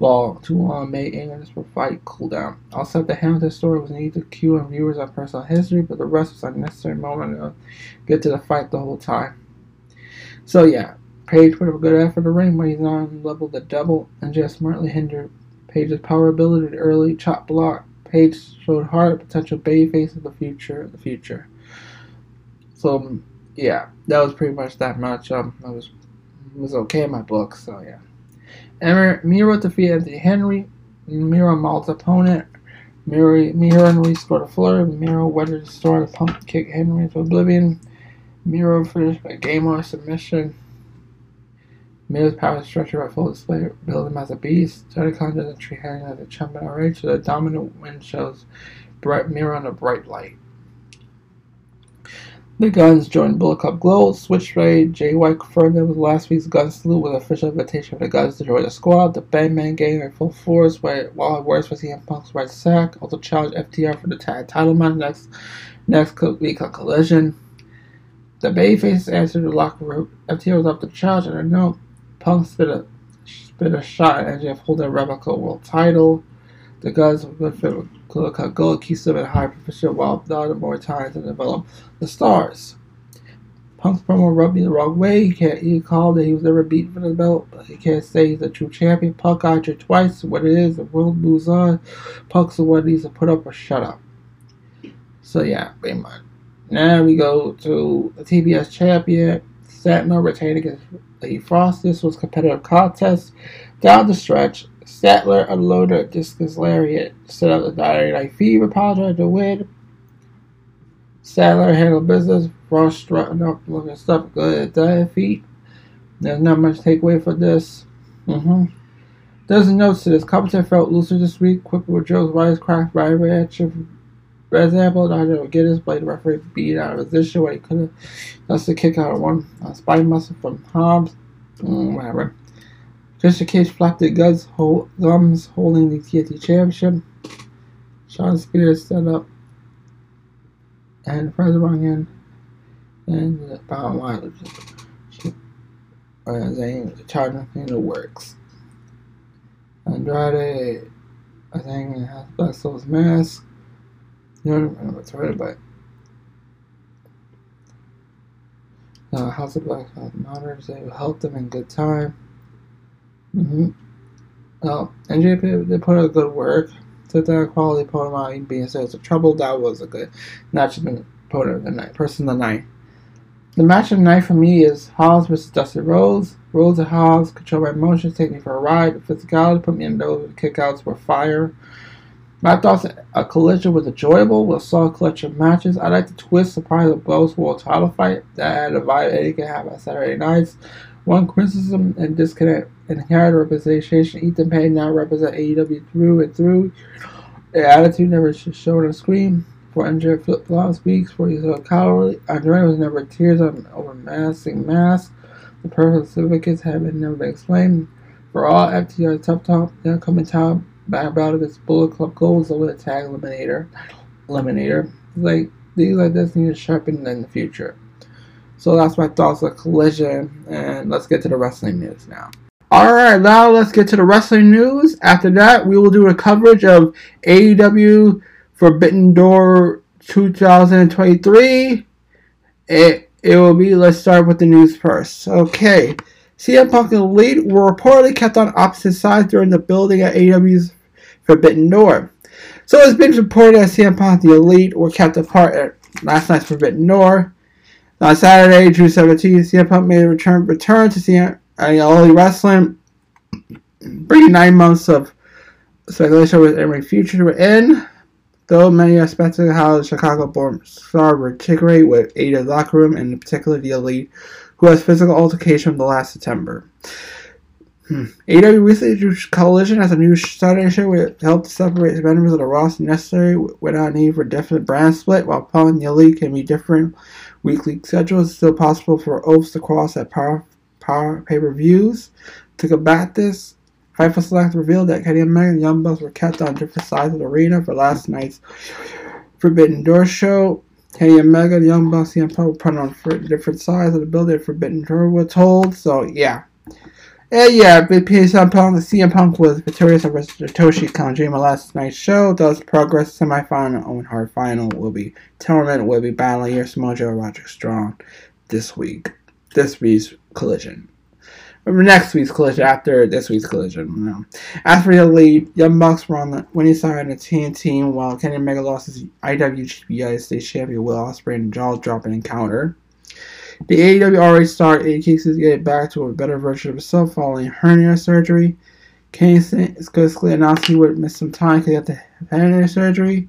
while too long made England's fight cool down. Set the Hamilton story was needed to cue on viewers on personal history, but the rest was unnecessary moment to get to the fight the whole time. So yeah, Page put up a good effort in the ring, but he's on level the double and just smartly hindered Page's power ability to early chop block. Page showed hard potential face of the future. The future. So yeah, that was pretty much that match. Um, it was was okay in my book. So yeah, Miro defeated Anthony Henry. Miro mauled opponent. Miro, Miro Henry scored a flurry. Miro weathered the storm to pump kick Henry to oblivion. Miro finished by game on submission. Miro's power structure at full display build him as a beast. Tony Khan doesn't treat Henry as a champion outrage, so the dominant win shows Miro in a bright light. The Gunns joined Bullet Club Gold, Switchblade, confirmed that was last week's Gun salute with official invitation for the Gunns to join the squad. The Bangman gang in full force, while it works for CM Punk's right sack, also challenged FTR for the tag title match next next week on Collision. The Bayface answered the locker room. FTR was up to challenge, and a note Punk spit a, spit a shot at MJF holding a replica world title. The guys were good Kulica Gold keeps them at high proficient while the more time to develop the stars. Punk's promo rubbed me the wrong way. He can't he called that he was never beaten for the belt, he can't say he's a true champion. Punk got you twice. What it is, the world moves on. Punk's the one needs to put up or shut up. So yeah, pretty much. Now we go to the TBS champion. Statler retained against Lee Frost. This was competitive contest. Down the stretch, Statler unloaded a discus lariat, set up the diary Night Fever powder to win. Statler handled business. Frost strutting up, looking stuff good at the feet. There's not much takeaway for this. Mm-hmm. There's a note to this. Competition felt looser this week. Quicker with Joe's wisecrack right reaction for example, Nigel get his blade referee beat out of position where he could have That's the kick out of one uh, spine muscle from Hobbs. Mm, whatever. Christian Cage flapped the guns, hold, gums holding the TNT Championship. Shawn Spears set up and Fred in and the bottom line uh, saying the China in the works. Andrade, I think, has Black Souls mask. You know, I don't know what's right, but uh, House of Black Lives Matter, they will help them in good time. Mm-hmm. Well, NJP, they put out good work. took the quality even being serious of trouble. That was a good match of the opponent of the night, person of the night. The match of the night for me is Hobbs versus Dusty Rhodes. Rhodes and Hobbs control my emotions, take me for a ride. The physicality put me in those. Kickouts were fire. My thoughts a collision was enjoyable with a solid collection of matches. I like the twist, surprise of Bell's World title fight that had a vibe Eddie can have on Saturday nights. One criticism and disconnect inherent representation. Ethan Page now represent AEW through and through. Their attitude never shown on screen. For Andre flip flops weeks for he's so cowardly. Andre was never tears on over massing mask. The personal certificates have been never been explained. For all FTR Top Top, the upcoming time back out of this Bullet Club goals over the tag eliminator. Eliminator. Like these like this need to sharpen in the future. So that's my thoughts on Collision, and let's get to the wrestling news now. Alright, now let's get to the wrestling news. After that, we will do a coverage of AEW Forbidden Door 2023. It, it will be, let's start with the news first. Okay. CM Punk and Elite were reportedly kept on opposite sides during the building at AEW's Forbidden Door. So it's been reported that CM Punk and the Elite were kept apart at last night's Forbidden Door. On Saturday, June 17th, CM Punk made a return, return to CM Wrestling, bringing nine months of speculation with every future in. Though many speculating how the Chicago-born star would integrate with Ada locker room, and in particular the Elite, who has physical altercation from the last September. Hmm. AEW recently Collision as a new Saturday show which helped separate members of the roster necessary without need for definite brand split, while Punk and the Elite can be different weekly schedule. It's still possible for oaths to cross at power, power pay-per-views. To combat this, Fightful Select revealed that Kenny Omega and Young Bucks were kept on different sides of the arena for last night's Forbidden Door show. Kenny Omega, the Young Bucks, and Punk were put on different sides of the building. Forbidden Door was told. So yeah, and yeah, but CM Punk, CM Punk was victorious over Satoshi Kojima last night's show. Thus, progress semifinal Owen Hart final will be tournament will be battling your Mojo Roger Strong this week. This week's collision. Next week's collision after this week's collision. You know. As for the lead, Young Bucks were on the winning side of the TNT team, while Kenny Omega lost his IWGP United States Champion Will Ospreay in jaw dropping encounter. The AEW already star Eddie Kingston is getting back to a better version of himself following hernia surgery. Kingston is basically announced he would miss some time because he had the hernia surgery.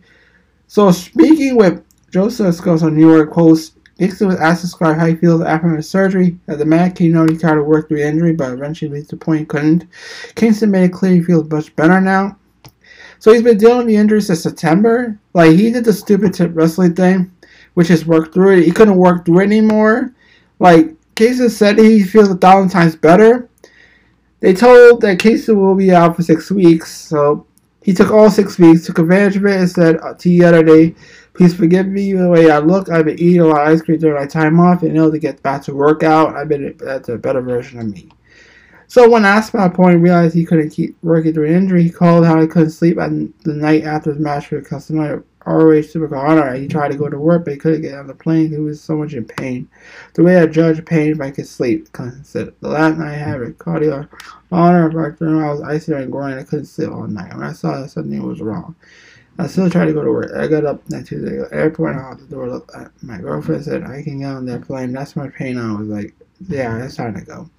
So speaking with Joseph Scott on New York Post, Kingston was asked to describe how he feels after his surgery. As a man, he know he tried to work through the injury, but eventually reached the point he couldn't. Kingston made it clear he feels much better now. So he's been dealing with the injury since September. Like he did the stupid tip wrestling thing, which is worked through it. He couldn't work through it anymore. Like Casey said, he feels a thousand times better. They told that Casey will be out for six weeks, so he took all six weeks, took advantage of it, and said uh, to the other day, "Please forgive me the way I look. I've been eating a lot of ice cream during my time off, and able to get back to work out. I've been that's a better version of me." So when asked about point, he realized he couldn't keep working through an injury. He called how he couldn't sleep at the night after his match with Customer ROH Supercar Honor. He tried to go to work, but he couldn't get on the plane. He was so much in pain. The way I judge pain if I could sleep. Said the last night I had a cardio honor back I was icy and groin. I couldn't sleep all night. When I saw that something was wrong. I still tried to go to work. I got up next Tuesday, the airport, and out the door. At my girlfriend said, I can get on that plane. That's my pain. I was like, yeah, it's time to go.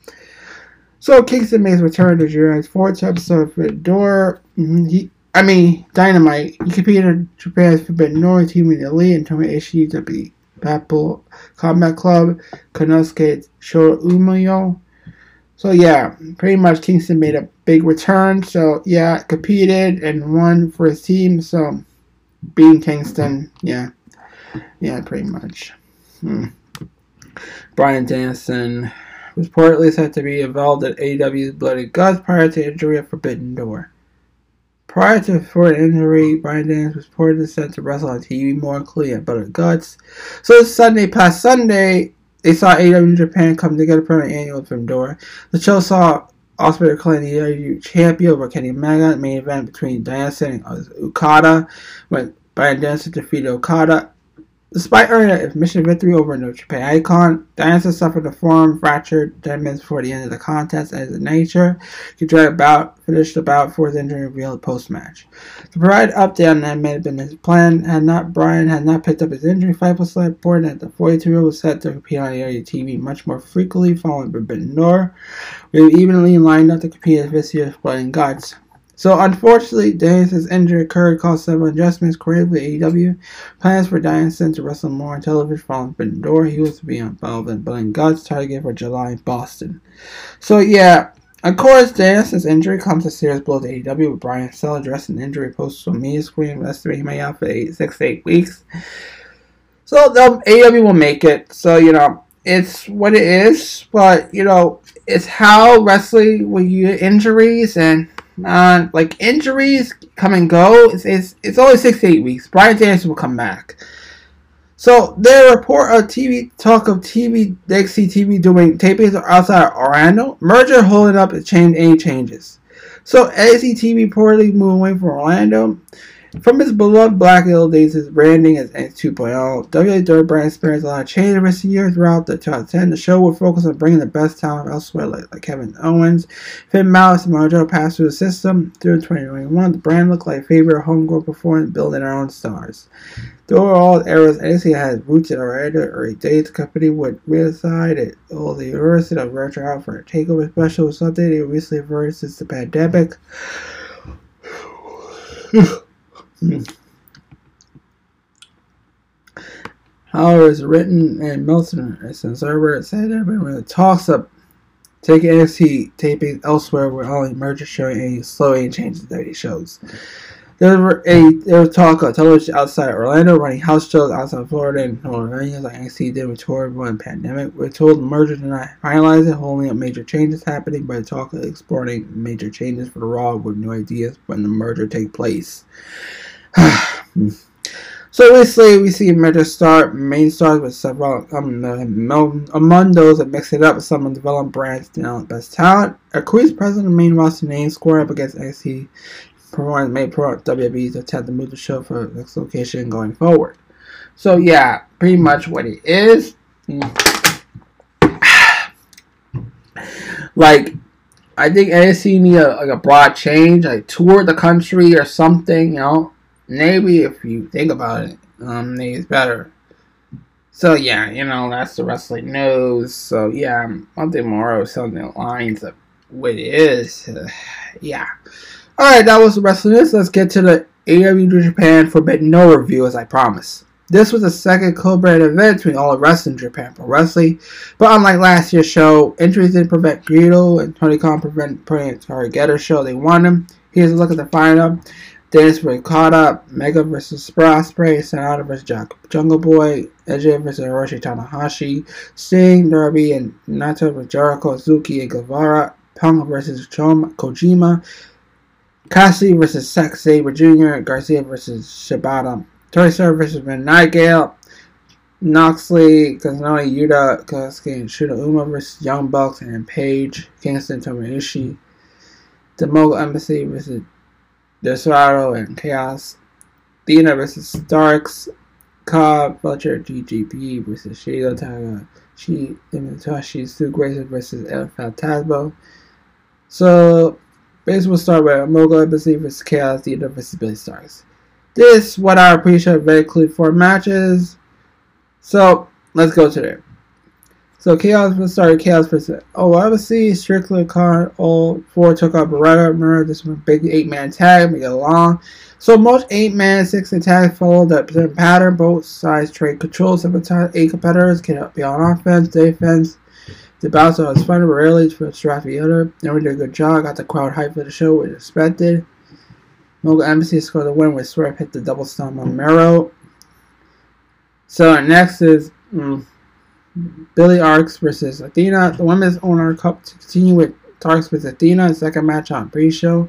So Kingston makes return to Jury's fourth episode the door. Mm-hmm. He I mean, Dynamite. He competed in Japan's Forbidden teaming the Elite and Tomoe Ishii to beat Blackpool Combat Club, Konosuke Shota Umino. So yeah, pretty much Kingston made a big return. So yeah, competed and won for his team. So being Kingston, yeah, yeah, pretty much. Hmm. Bryan Danielson was reportedly said to be involved in AEW's Bloody Guts prior to injury at Forbidden Door. Prior to Ford injury, Bryan Daniels was reportedly set to wrestle on TV more including at Butter Guts. So this Sunday past Sunday, they saw AEW Japan come together for an annual from Door. The show saw Ospreay claim the AEW champion over Kenny Omega. main event between Danielson and Okada when Bryan Danielson defeated Okada. Despite earning a mission victory over New Japan Icon, Diana suffered a forearm fracture 10 minutes before the end of the contest as a nature. He dragged about, finished the bout for his injury revealed post match. To provide an update on that may have been his plan, had not Brian had not picked up his injury, Fight was reported that the 42 year old was set to compete on area TV much more frequently following Forbidden Door. We have evenly lined up to compete at this year's Blood and Guts. So unfortunately, Danielson's injury occurred caused several adjustments created with AEW. Plans for Danielson to wrestle more on television following Forbidden Door. He was to be involved in and Guts target for July in Boston. So yeah, of course, Danielson's injury comes a serious blow to AEW with Bryan still addressing injury post on media screen estimating may out for eight, six to eight weeks. So the AEW will make it. So you know, it's what it is, but you know, it's how wrestling will you injuries and uh, like injuries come and go. It's, it's, it's only six to eight weeks. Brian Danielson will come back. So their report of TV talk of TV NXT TV doing tapings outside of Orlando. Merger holding up change any changes. So NXT TV reportedly moving away from Orlando. From his beloved Black Hill days, his branding as X 2.0, WWE brand experienced a lot of change over the years throughout the 2010. The show will focus on bringing the best talent elsewhere, like, like Kevin Owens, Finn Balor, and Mojo passed through the system. Through 2021, the brand looked like a favorite homegrown performance, building our own stars. The overall eras NXT has roots in Orlando early days. The company would reassign it all the university of Retro out for a takeover special, something they recently averted since the pandemic. Hmm. However, it's written in Milton since Herbert said there been talks of taking NXT taping elsewhere where only merger showing any slow any changes that he shows. There were a there was talk of television outside Orlando running house shows outside Florida and Pennsylvania like NXT did with tour one pandemic. We're told the merger did not finalize it, holding up major changes happening, but talk of exploring major changes for the Raw with new ideas when the merger take place. *sighs* so obviously we see Major start main stars with several um, among those that mix it up with some development brands down best talent. A quiz president of main roster name square up against NXT performance may pro WWE to attempt to move the show for next location going forward. So yeah, pretty much what it is. *sighs* like I think NXT need a, like a broad change, like tour the country or something, you know maybe if you think about it, um, he's better. So yeah, you know that's the wrestling news. So yeah, Monday Morrow something lines up what it is. Uh, *sighs* yeah. All right, that was the wrestling news. Let's get to the AEW New Japan Forbidden No review, as I promised. This was the second co-branded event between All of Wrestling Japan Pro Wrestling, but unlike last year's show, injuries didn't prevent Greedo and Tony Khan prevent Sorry Getter show. They won him. Here's a look at the final. Dennis vs. Caught Up, Mega vs. Ospreay, Sanada vs. Jungle Boy, AJ vs. Hiroshi Tanahashi, Sting, Darby, and Naito vs. Jericho, Suzuki, and Guevara, Punk vs. Kojima, Cassidy vs. Zack Sabre Jr., Garcia vs. Shibata, Tori Star vs. Nightingale, Knoxley, Kazunori, Yuta, Koski, and Shota Uma vs. Young Bucks, and Page, Kingston, Tomoishi, The Mogul Embassy vs. Desperado and Chaos, Dina versus Starks, Cobb, Fletcher, GGP versus Shido Taga, She Imitashi, Stu Grayson versus El Phantasmo. So, basically, we'll start with Mogul Embassy versus Chaos, Dina versus Billie Starkz. This, what I appreciate, very clear four matches. So, let's go to there. So Chaos started Chaos versus Oh obviously Strickland Khan all four took out Beretta. Remember this a big eight man tag, make it long. So most eight man six tags follow that pattern. Both sides trade control. Sometimes eight competitors can be on offense, defense. The bouts was fun, rarely for strap the other. Never did a good job. Got the crowd hype for the show, as expected. Mogul Embassy scored the win with Swerve hit the double stomp on Mero. So next is mm, Billie Starkz versus Athena. The Women's Honor Cup to continue with Starks versus Athena. Second match on pre-show.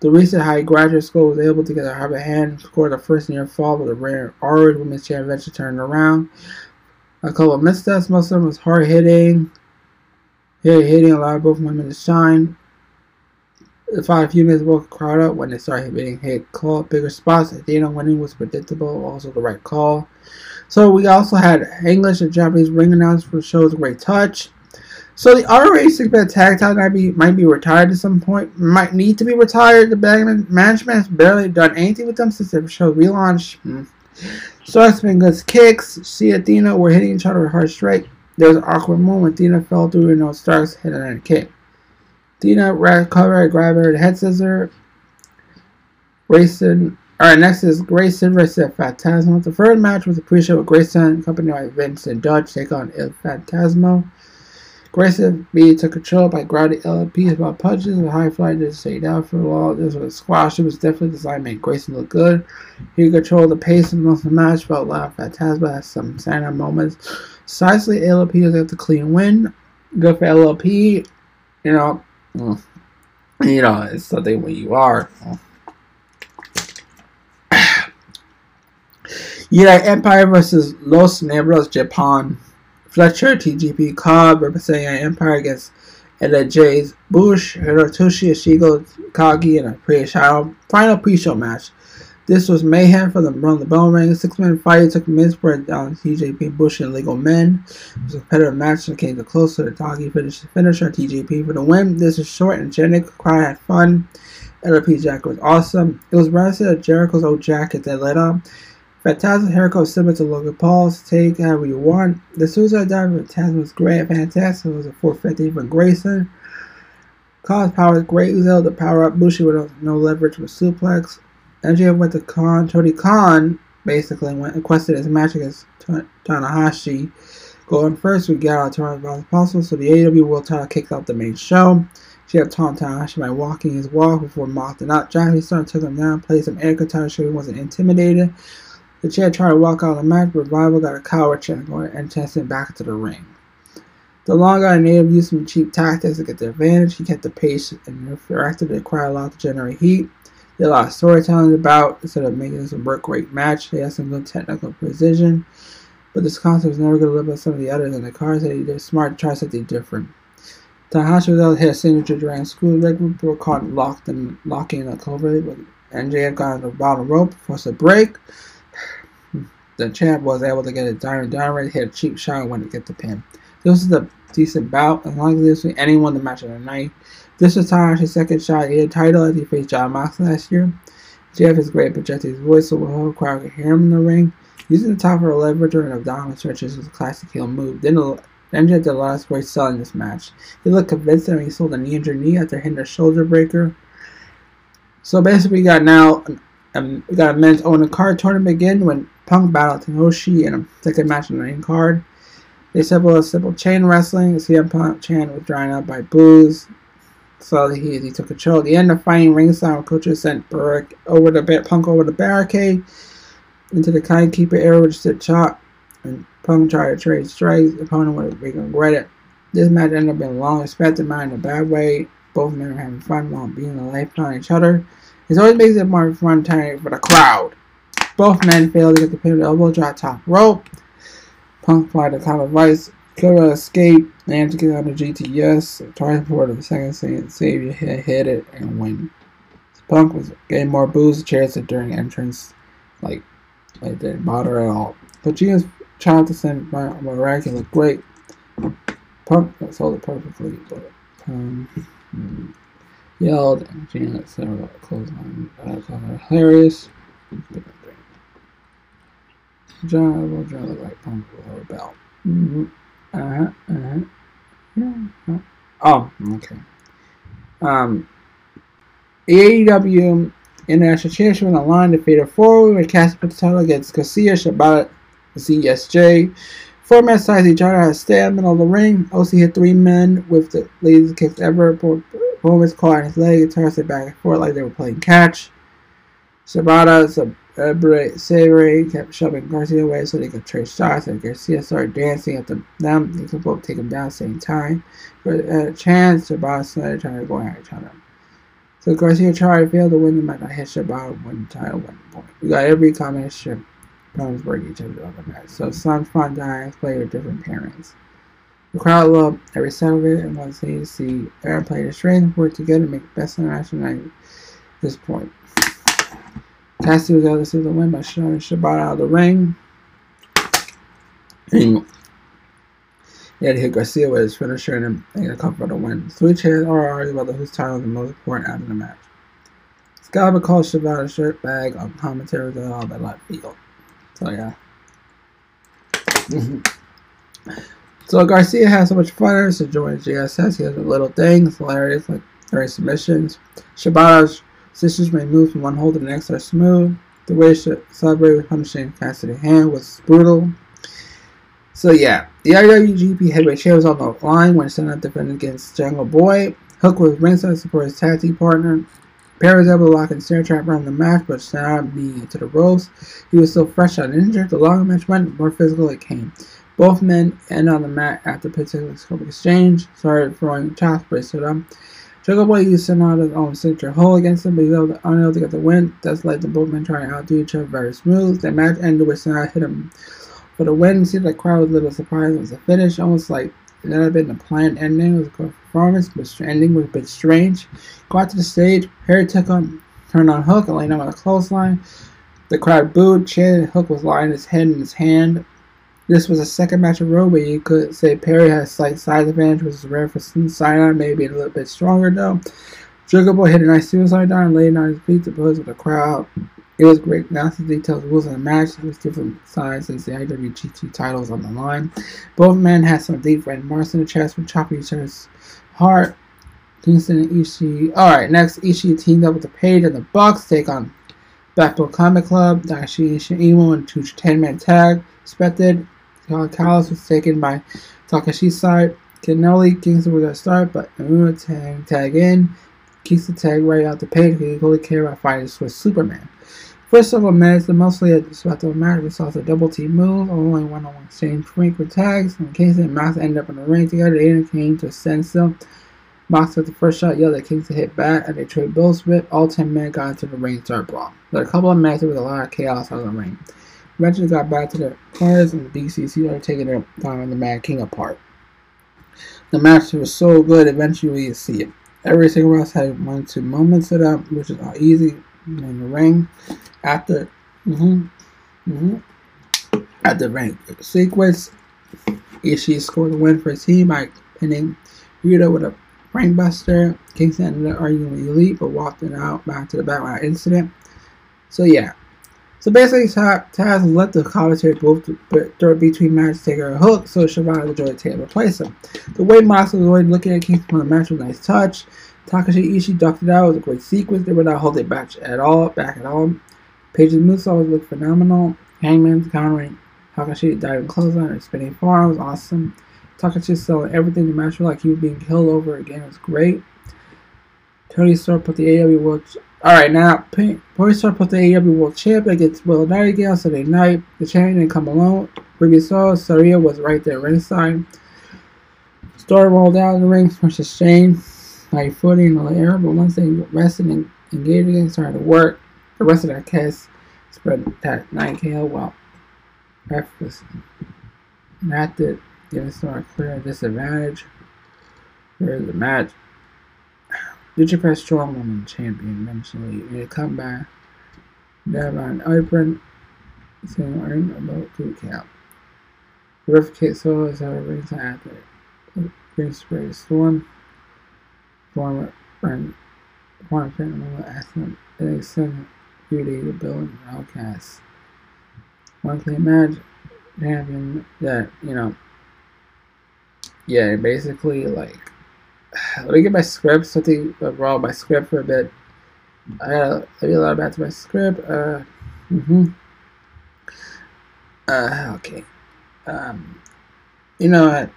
The recent high graduate school was able to get a Harvard hand, score the first near fall, with a rare already women's championship turned around. A couple of missteps, most of them was hard hitting. Hit hitting allowed both women to shine. The five few minutes woke the crowd up when they started hitting hit call bigger spots. Athena winning was predictable, also the right call. So we also had English and Japanese ring announcers for shows Great Touch. So the ROH six man tag title might be might be retired at some point. Might need to be retired. The management has barely done anything with them since the show relaunch. Hmm. Starks been good kicks. And Athena were hitting each other with hard strike. There was an awkward moment. Athena fell through and no Starks hit another kick. Athena recovered, grabbed her head scissor. Grayson Alright, next is Grayson versus Phantasmo. The third match was a pre-show with Grayson, accompanied by Vince and Dutch, take on El Phantasmo. Grayson B took control by grounding LP about punches. and high fly didn't stay down for a while. This was a squash. It was definitely designed to make Grayson look good. He controlled the pace of most of the match, felt loud. Phantasmo had some standout moments. Decisively, LP was able to clean win. Good for LLP. You know, mm. you know, it's something when you are. Mm. Yeah, Empire versus Los Negros Japan. Fletcher, TJP Cobb representing Empire against Ella Jays Bush, Hirotoshi Ishigo Kagi in a pre-show final pre-show match. This was mayhem for the run the bell ring. Six man fight took minutes for down TJP Bush and Legal Men. It was a competitive match that came to close to the Kagi finish finisher TJP for the win. This is short and genic. Crowd had fun. LP jacket was awesome. It was of Jericho's old jacket that led up. Fantastic haircut similar to Logan Paul's. Take however you want. The suicide dive Fantastic was great. Fantastic It was a 450 from Grayson. Cause power is great. He able to power up Bushi with no leverage with suplex. MJF went to Khan. Tony Khan basically went and requested his match against Tanahashi. Going first, we got out Toronto as possible, so the AEW World Title kicked off the main show. She had taunted Tanahashi by walking his walk before mocked and out. Johnny started to them down, played some air guitar so he wasn't intimidated. The chair tried to walk out of the match, but Revival got a coward chant going and chased him back to the ring. The long guy native used some cheap tactics to get the advantage. He kept the pace and directed the crowd a lot to generate heat. They had a lot of storytelling about instead of making this a work rate match. They had some good technical precision, but this concept was never going to live up some of the others, in the cars said they're smart to try something different. Tanahashi hit a signature during school. Red were caught locked and locking in a cover, but MJF got on the bottom rope, forced a break the champ was able to get a diamond diamond hit a cheap shot when to get the pin. This was a decent bout, as long as this was anyone the match of the night. This was Tanahashi's second shot at the title as he faced Jon Moxley last year. Jeff is great at projecting his voice so the whole crowd can hear him in the ring. Using the top of a leverage during abdominal stretches was a classic heel move. Then MJ did a lot of great selling this match. He looked convincing when he sold a knee injured knee after hitting a shoulder breaker. So basically, we got now um, we got a men's own card tournament again when Punk battled Tanahashi in a second match on the main card. They simple a simple chain wrestling. CM Punk chain was drawn out by booze. So he, he took control. At the end of fighting ringside, coaches sent Burke over the Punk over the barricade into the kind keeper area with a chop. And Punk tried to trade strikes. The opponent would regret it. This match ended up being long expected, not in a bad way. Both men were having fun while being a life on each other. It always makes it more fun time for the crowd. Both men failed to get the pin elbow drop top rope. Punk applied the top of vice. Killer escape. And to get on the GTS. Trying for the second Savior hit, hit it and win. Punk was getting more boos chairs during entrance. Like, it didn't bother at all. But Gina's child to send Maraki looked great. Punk sold it perfectly, but um, yelled and said close on uh, hilarious. John will draw the right pump with her belt. Mm-hmm. Uh-huh, uh-huh. Yeah. Oh, okay. Um, AEW International Championship on the line defeated four with Cassie put the title against Garcia, Shibata, ZSJ. Four men size each other in the middle of the ring. OC hit three men with the latest kicks ever. Performance caught his leg and tossed it back and forth like they were playing catch. Shibata, uh, Sabre, Sabre kept shoving Garcia away so they could trade shots, and Garcia started dancing at them. They could both take him down at the same time. But uh, at a chance, Shibata started trying to go at each other. So Garcia tried to fail to win the match. I hit Shibata win the title one point. We got every combination opponents work each other on the match. So some fun guys play with different pairings. The crowd loved every second of it and wants to see Aaron play the strength work together to make the best interaction at this point. Cassie was able to see the win by showing Shibata out of the ring. And he had to hit Garcia with his finisher and then a couple for the win. Three chairs are arguing about whose title is the most important out of the match. Scott calls Shibata shirt bag on commentary with all the left field. So yeah. *laughs* so Garcia has so much fun, so joins GSS. He has a little things, hilarious, like very submissions. Shibata's sisters may move from one hold to the next are smooth. The way she celebrated with punishing Cassidy hand was brutal. So yeah, the IWGP Heavyweight Championship was on the line when Senna defended against Jungle Boy. Hook was ringside to support his tag team partner. Able to lock in snare trap around the match, but Senna beat to the ropes. He was still fresh and injured. The longer match went, the more physical it came. Both men ended on the mat after the particular scope exchange, started throwing chops, but stood up. Jungle Boy used Sonata's own signature hole against him, but he was unable to get the win. That's like the both men trying to outdo each other very smooth. The match ended with Sonata hit him for the win. It seemed like crowd was a little surprised it was a finish, almost like it had been the planned ending. It was a good performance, but the ending was a bit strange. Go out to the stage, Harry took him, turned on Hook, and laid him on a clothesline. The crowd booed, chanted, Hook was lying his head in his hand. This was a second match in a row where you could say Perry had a slight size advantage, which is rare for Sinon, maybe a little bit stronger though. Sugar Boy hit a nice suicide dive and laid on his feet to pose with the crowd. It was great. Now the details rules of the match. It was different sides since the IWGP title was on the line. Both men had some deep red marks in the chest from chopping each other's heart. Kingston and Ishii. Alright, next Ishii teamed up with the Page and the Bucks take on Blackpool Combat Club. Dashi Ishii and two 10 man tag. Expected Callis was taken by Takashi's side. Kennelly Kingston going to start, but Amuna tag, tag in. The tag right out the page. He only care about fighting with Superman. First several minutes, the mostly at the match, we saw the double team move, only one on one exchange frequent tags, and Kingston and Mox end up in the ring together. They came to send them. Mox took the first shot, yelled at Kingston hit back, and they trade blows with. All 10 men got into the ring and started brawl. There were a couple of matches with a lot of chaos on the ring. Eventually got back to the cars and the BCC are taking their time and the Mad King apart. The match was so good, eventually you see it. Every single round had one two moments set up, which is all easy in the ring. After, mm-hmm, mm-hmm, at the ring sequence, Ishii scored a win for his team by pinning Rito with a brainbuster. Kingston ended up arguing with Elite, but walked it out back to the background incident. So yeah, so basically, Taz let the commentary both between matches take a hook, so Shibata the Joy to replace him. The way Mox was looking at Kingston from the match was a nice touch. Takashi Ishii ducked it out. It was a great sequence. They were not holding back at all. Back at all. Moves always looked phenomenal. Hangman's countering Takashi diving clothesline and spinning forearm was awesome. Takashi selling everything the match was like he was being killed over again. It was great. Toni Storm put the AEW World all right, now Point Star put the AEW World Champion against Will Nightingale Sunday night. The champion didn't come alone. Ruby saw Saria was right there ringside. Storm rolled out of the ring, versus Shane, like footing in the air, but once they rested and engaged again, started to work. The rest of that cast spread that 9KO while ref was not to give Storm a clear disadvantage. Here's the match. Lucha Press Strong Woman Champion eventually. In a comeback, Devon Open, saying earn about two count. Riff Kit Solo is our ringside after Green Spray Storm. Former friend, former friend, asked them if they send Beauty to build an outcast. One clean match champion that, you know, yeah, basically like *sighs* let me get my script. Something wrong my script for a bit. I gotta me lot back to my script. Uh, mm-hmm. Uh, okay. Um, you know what?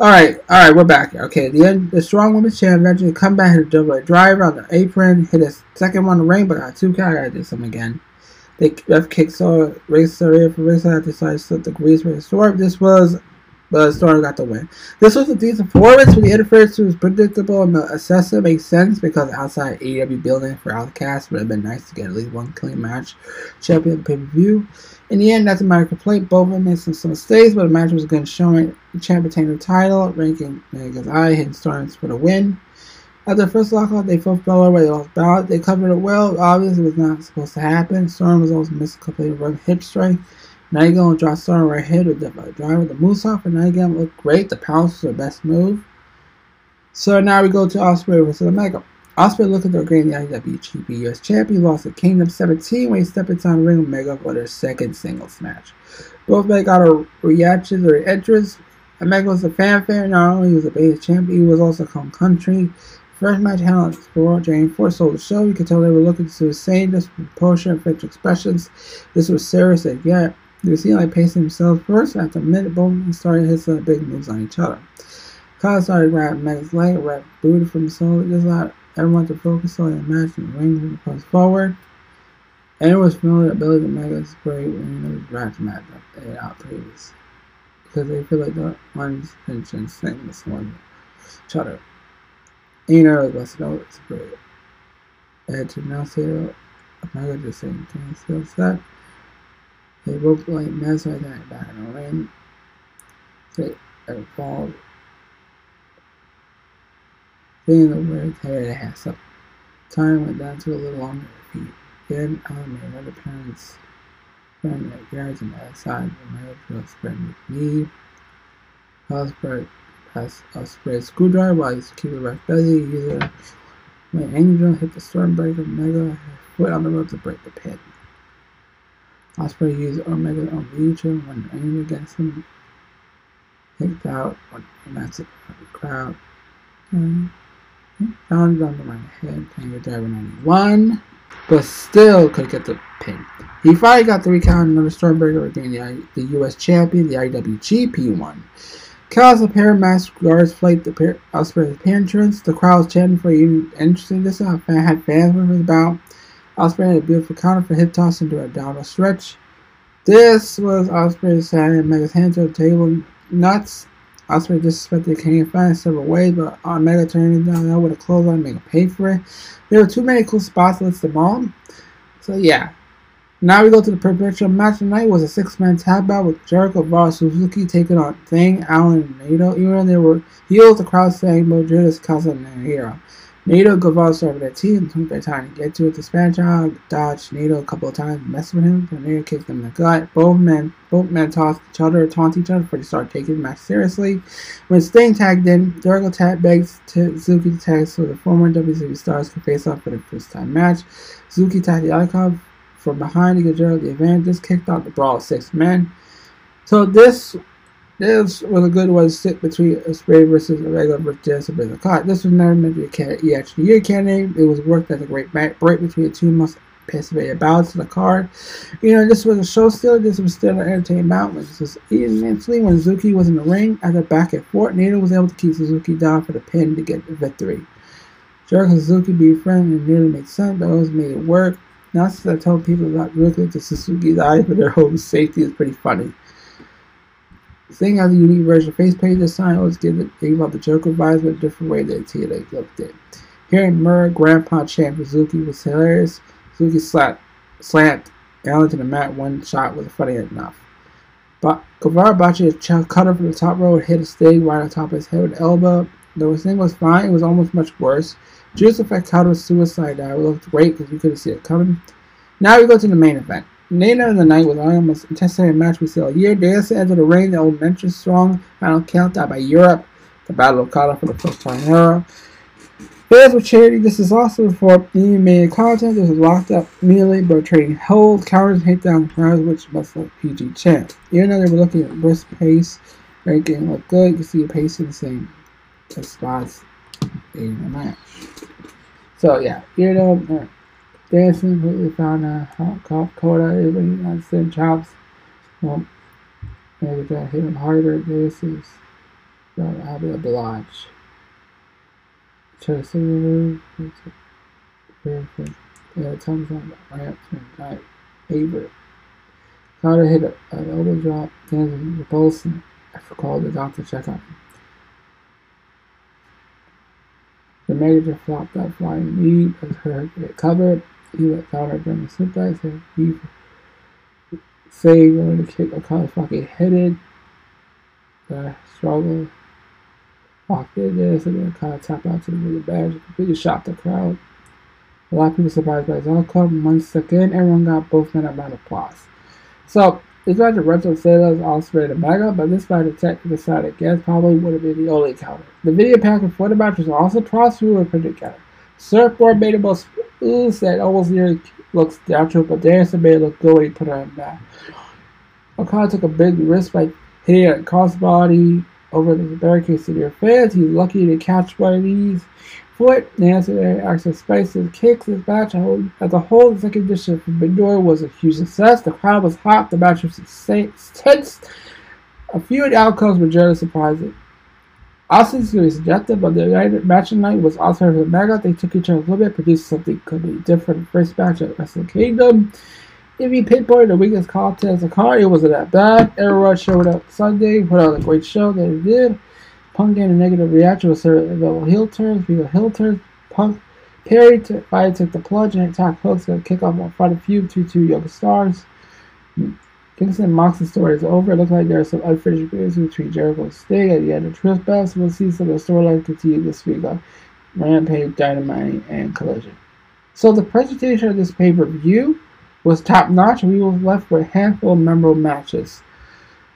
All right, all right, we're back. Okay, the. The strong women's champ eventually come back, hit a double driver on the apron, hit a second one on the ring, but got two count. I did some again. They ref kicks off race area for race. I decided to slip the grease with a sword. This was but Storm got the win. This was a decent performance, but the interference was predictable and the assessor makes sense because outside AEW building for Outcast would have been nice to get at least one clean match champion pay per view. In the end, that's a minor complaint. Them made some, some mistakes, but the match was good, showing the champ retained the title, ranking Mega's Eye, hitting Storms for the win. After the first lockout, they both fell over. They lost ballot. They covered it well. Obviously, it was not supposed to happen. Storm was also missed a couple of hip strike Nightingale draw Storm right hit with the uh, driver the moose off, and Nightingale look great. The pounce was the best move. So now we go to Ospreay versus Omega. Ospreay looking to regain the IWGP US Champion, lost to Kingdom 17 when he stepped into the ring with Omega for their second singles match. Both men got a reaction or entrance. Omega was a fanfare. Not only was a base champion, he was also come country. First match held for Jane Force sold the show. You could tell they were looking to the same proportion and facial expressions. This was serious and yet you see like pacing themselves first after a minute both started hitting uh, big moves on each other. Kyle started grabbing Mega's leg, rap booted from soul, just allowed everyone to focus on the match and the ring he forward. And was feeling the ability of Mega's great when it was draft match they out previous. Because they feel like the ones mentioned thing this one each other. And you know was know it's great. And to now say Omega just saying things still set. They both like mess like that the ring. They fall. Being the word head has some time went down to a little longer feet. Then um made another parents from the yards on the other side of my drill spread with knee. Ospreay pass Ospreay screwdriver while he's keeping the busy. User when Angel hit the Stormbreaker Mega foot on the rope to break the pin. Ospreay used Omega on Legion when aimed against him. Kicked out when that's the crowd. And found on the head, with Driver 91. But still could get the pin. He finally got the recount another Stormbreaker again, the, the US champion, the IWGP one. Chaos of pair masked guards flight the pair, Ospreay's appearance. The crowd was chanting for even interesting. This I had fans with about. Ospreay had a beautiful counter for hip toss into a downward stretch. This was Ospreay saying Mega's hands on the table. Nuts. Ospreay disrespected Canadian fans several ways, but uh, Omega turned it down with a clothesline, Mega paid for it. There were too many cool spots to list them all. So yeah. Now we go to the perpetual match tonight was a six-man tag battle with Jericho vs Suzuki taking on Sting, Allin, and Naito. Even though they were heels, the crowd saying Modric is causing a hero. Naito Guevara over that team, took their time to get to it. The Spanish child dodged Naito a couple of times, messed with him, but Naito kicked him in the gut. Both men both men tossed each other, taunt each other before they started taking the match seriously. When Sting tagged in, Jericho tag begs to Suzuki to tag so the former WWE stars could face off for the first time match. Suzuki tagged the icon from behind to get Jericho the advantage. This kicked out the brawl of six men. So this this was a good one to sit between a spray versus a regular versus a card. This was never meant to be a EX year candidate. It was worked as a great break between the two most anticipated bouts in the card. You know, this was a show still. This was still an entertaining bout. This was eventually when Suzuki was in the ring the back and forth. Naito was able to keep Suzuki down for the pin to get the victory. Jericho Suzuki be friends and nearly made sense, but always made it work. Now since I told people about looking to Suzuki's eye for their home safety is pretty funny. Seeing as a unique version of face page design always give it gave out the Joker vibes but a different way than TNA looked it. Hearing Murray Grandpa chant Suzuki was hilarious. Suzuki slapped, slammed Allin to the mat one shot was funny enough. But Guevara botched a cutter from the top row and hit a stage right on top of his head with elbow. The thing was fine, it was almost much worse. Juice effect counter suicide dive looked great because you couldn't see it coming. Now we go to the main event. Later in the night was the most anticipated match we saw all year. Danielson entered the ring, the old mention strong final count out by Europe. The Battle of Okada for the first time era. Fans with charity, this is also for any main content. This is locked up immediately by trading hold, counters, down crowds, which must look PG champ. Even though they were looking at brisk pace, ranking looked good, you can see a pace in the same spots in the match. So yeah, you know, uh, dancing completely found a hot cough coda even on same chops. Well, maybe to hit him harder. This is the Abel Blanche. Chase move. Perfect. Yeah, thumbs on the ramp to right. Favorite. Coda hit an elbow drop, dancing repulsing. I forgot the doctor check on him. The major flopped that flying knee as her get covered. He let Connor during the and he saved going to kick Connor fucking headed. The struggle. Walked in there, so then kind of tap out to the middle badge, completely shocked the crowd. A lot of people surprised by his outcome. Once again, everyone got both men a round of applause. So This match of Retro Sailors Ospreay and Mega, but this match of Tech decided against probably would have been the only counter. The video package for the match was also through a printed counter. Surfboard made the most ooze that almost nearly looks natural, but Danielson made it look good when he put it on back. Okada took a big risk by hitting a crossbody over the barricades to their fans. He's lucky to catch one of these foot. dancer Nancy actually spices kicks this match. As a whole, the second edition from Midori was a huge success. The crowd was hot. The match was tense. A few outcomes were generally surprising. Austin's was suggested, but the match tonight was also for Mega. They took each other a little bit, produced something completely different. First match at Wrestle Kingdom. If you pinpoint the weakest contest, the card, it wasn't that bad. Everyone showed up Sunday, put out a great show. That they did. Punk getting a negative reaction with several heel turns. Got heel turns. Punk Perry to, Fire took the plunge and attacked Hook's to kick off a fight feud between two young stars. Kingston and Moxley's story is over. It looks like there are some unfinished business between Jericho and Sting at the end of. We'll see some of the storyline continue this week on Rampage, Dynamite, and Collision. So the presentation of this pay-per-view was top notch, and we were left with a handful of memorable matches.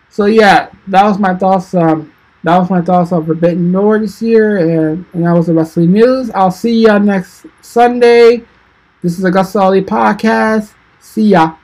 So yeah, that was my thoughts. Um, that was my thoughts on Forbidden Door this year, and, and that was the wrestling news. I'll see y'all next Sunday. This is AgostoAllElite Podcast. See ya.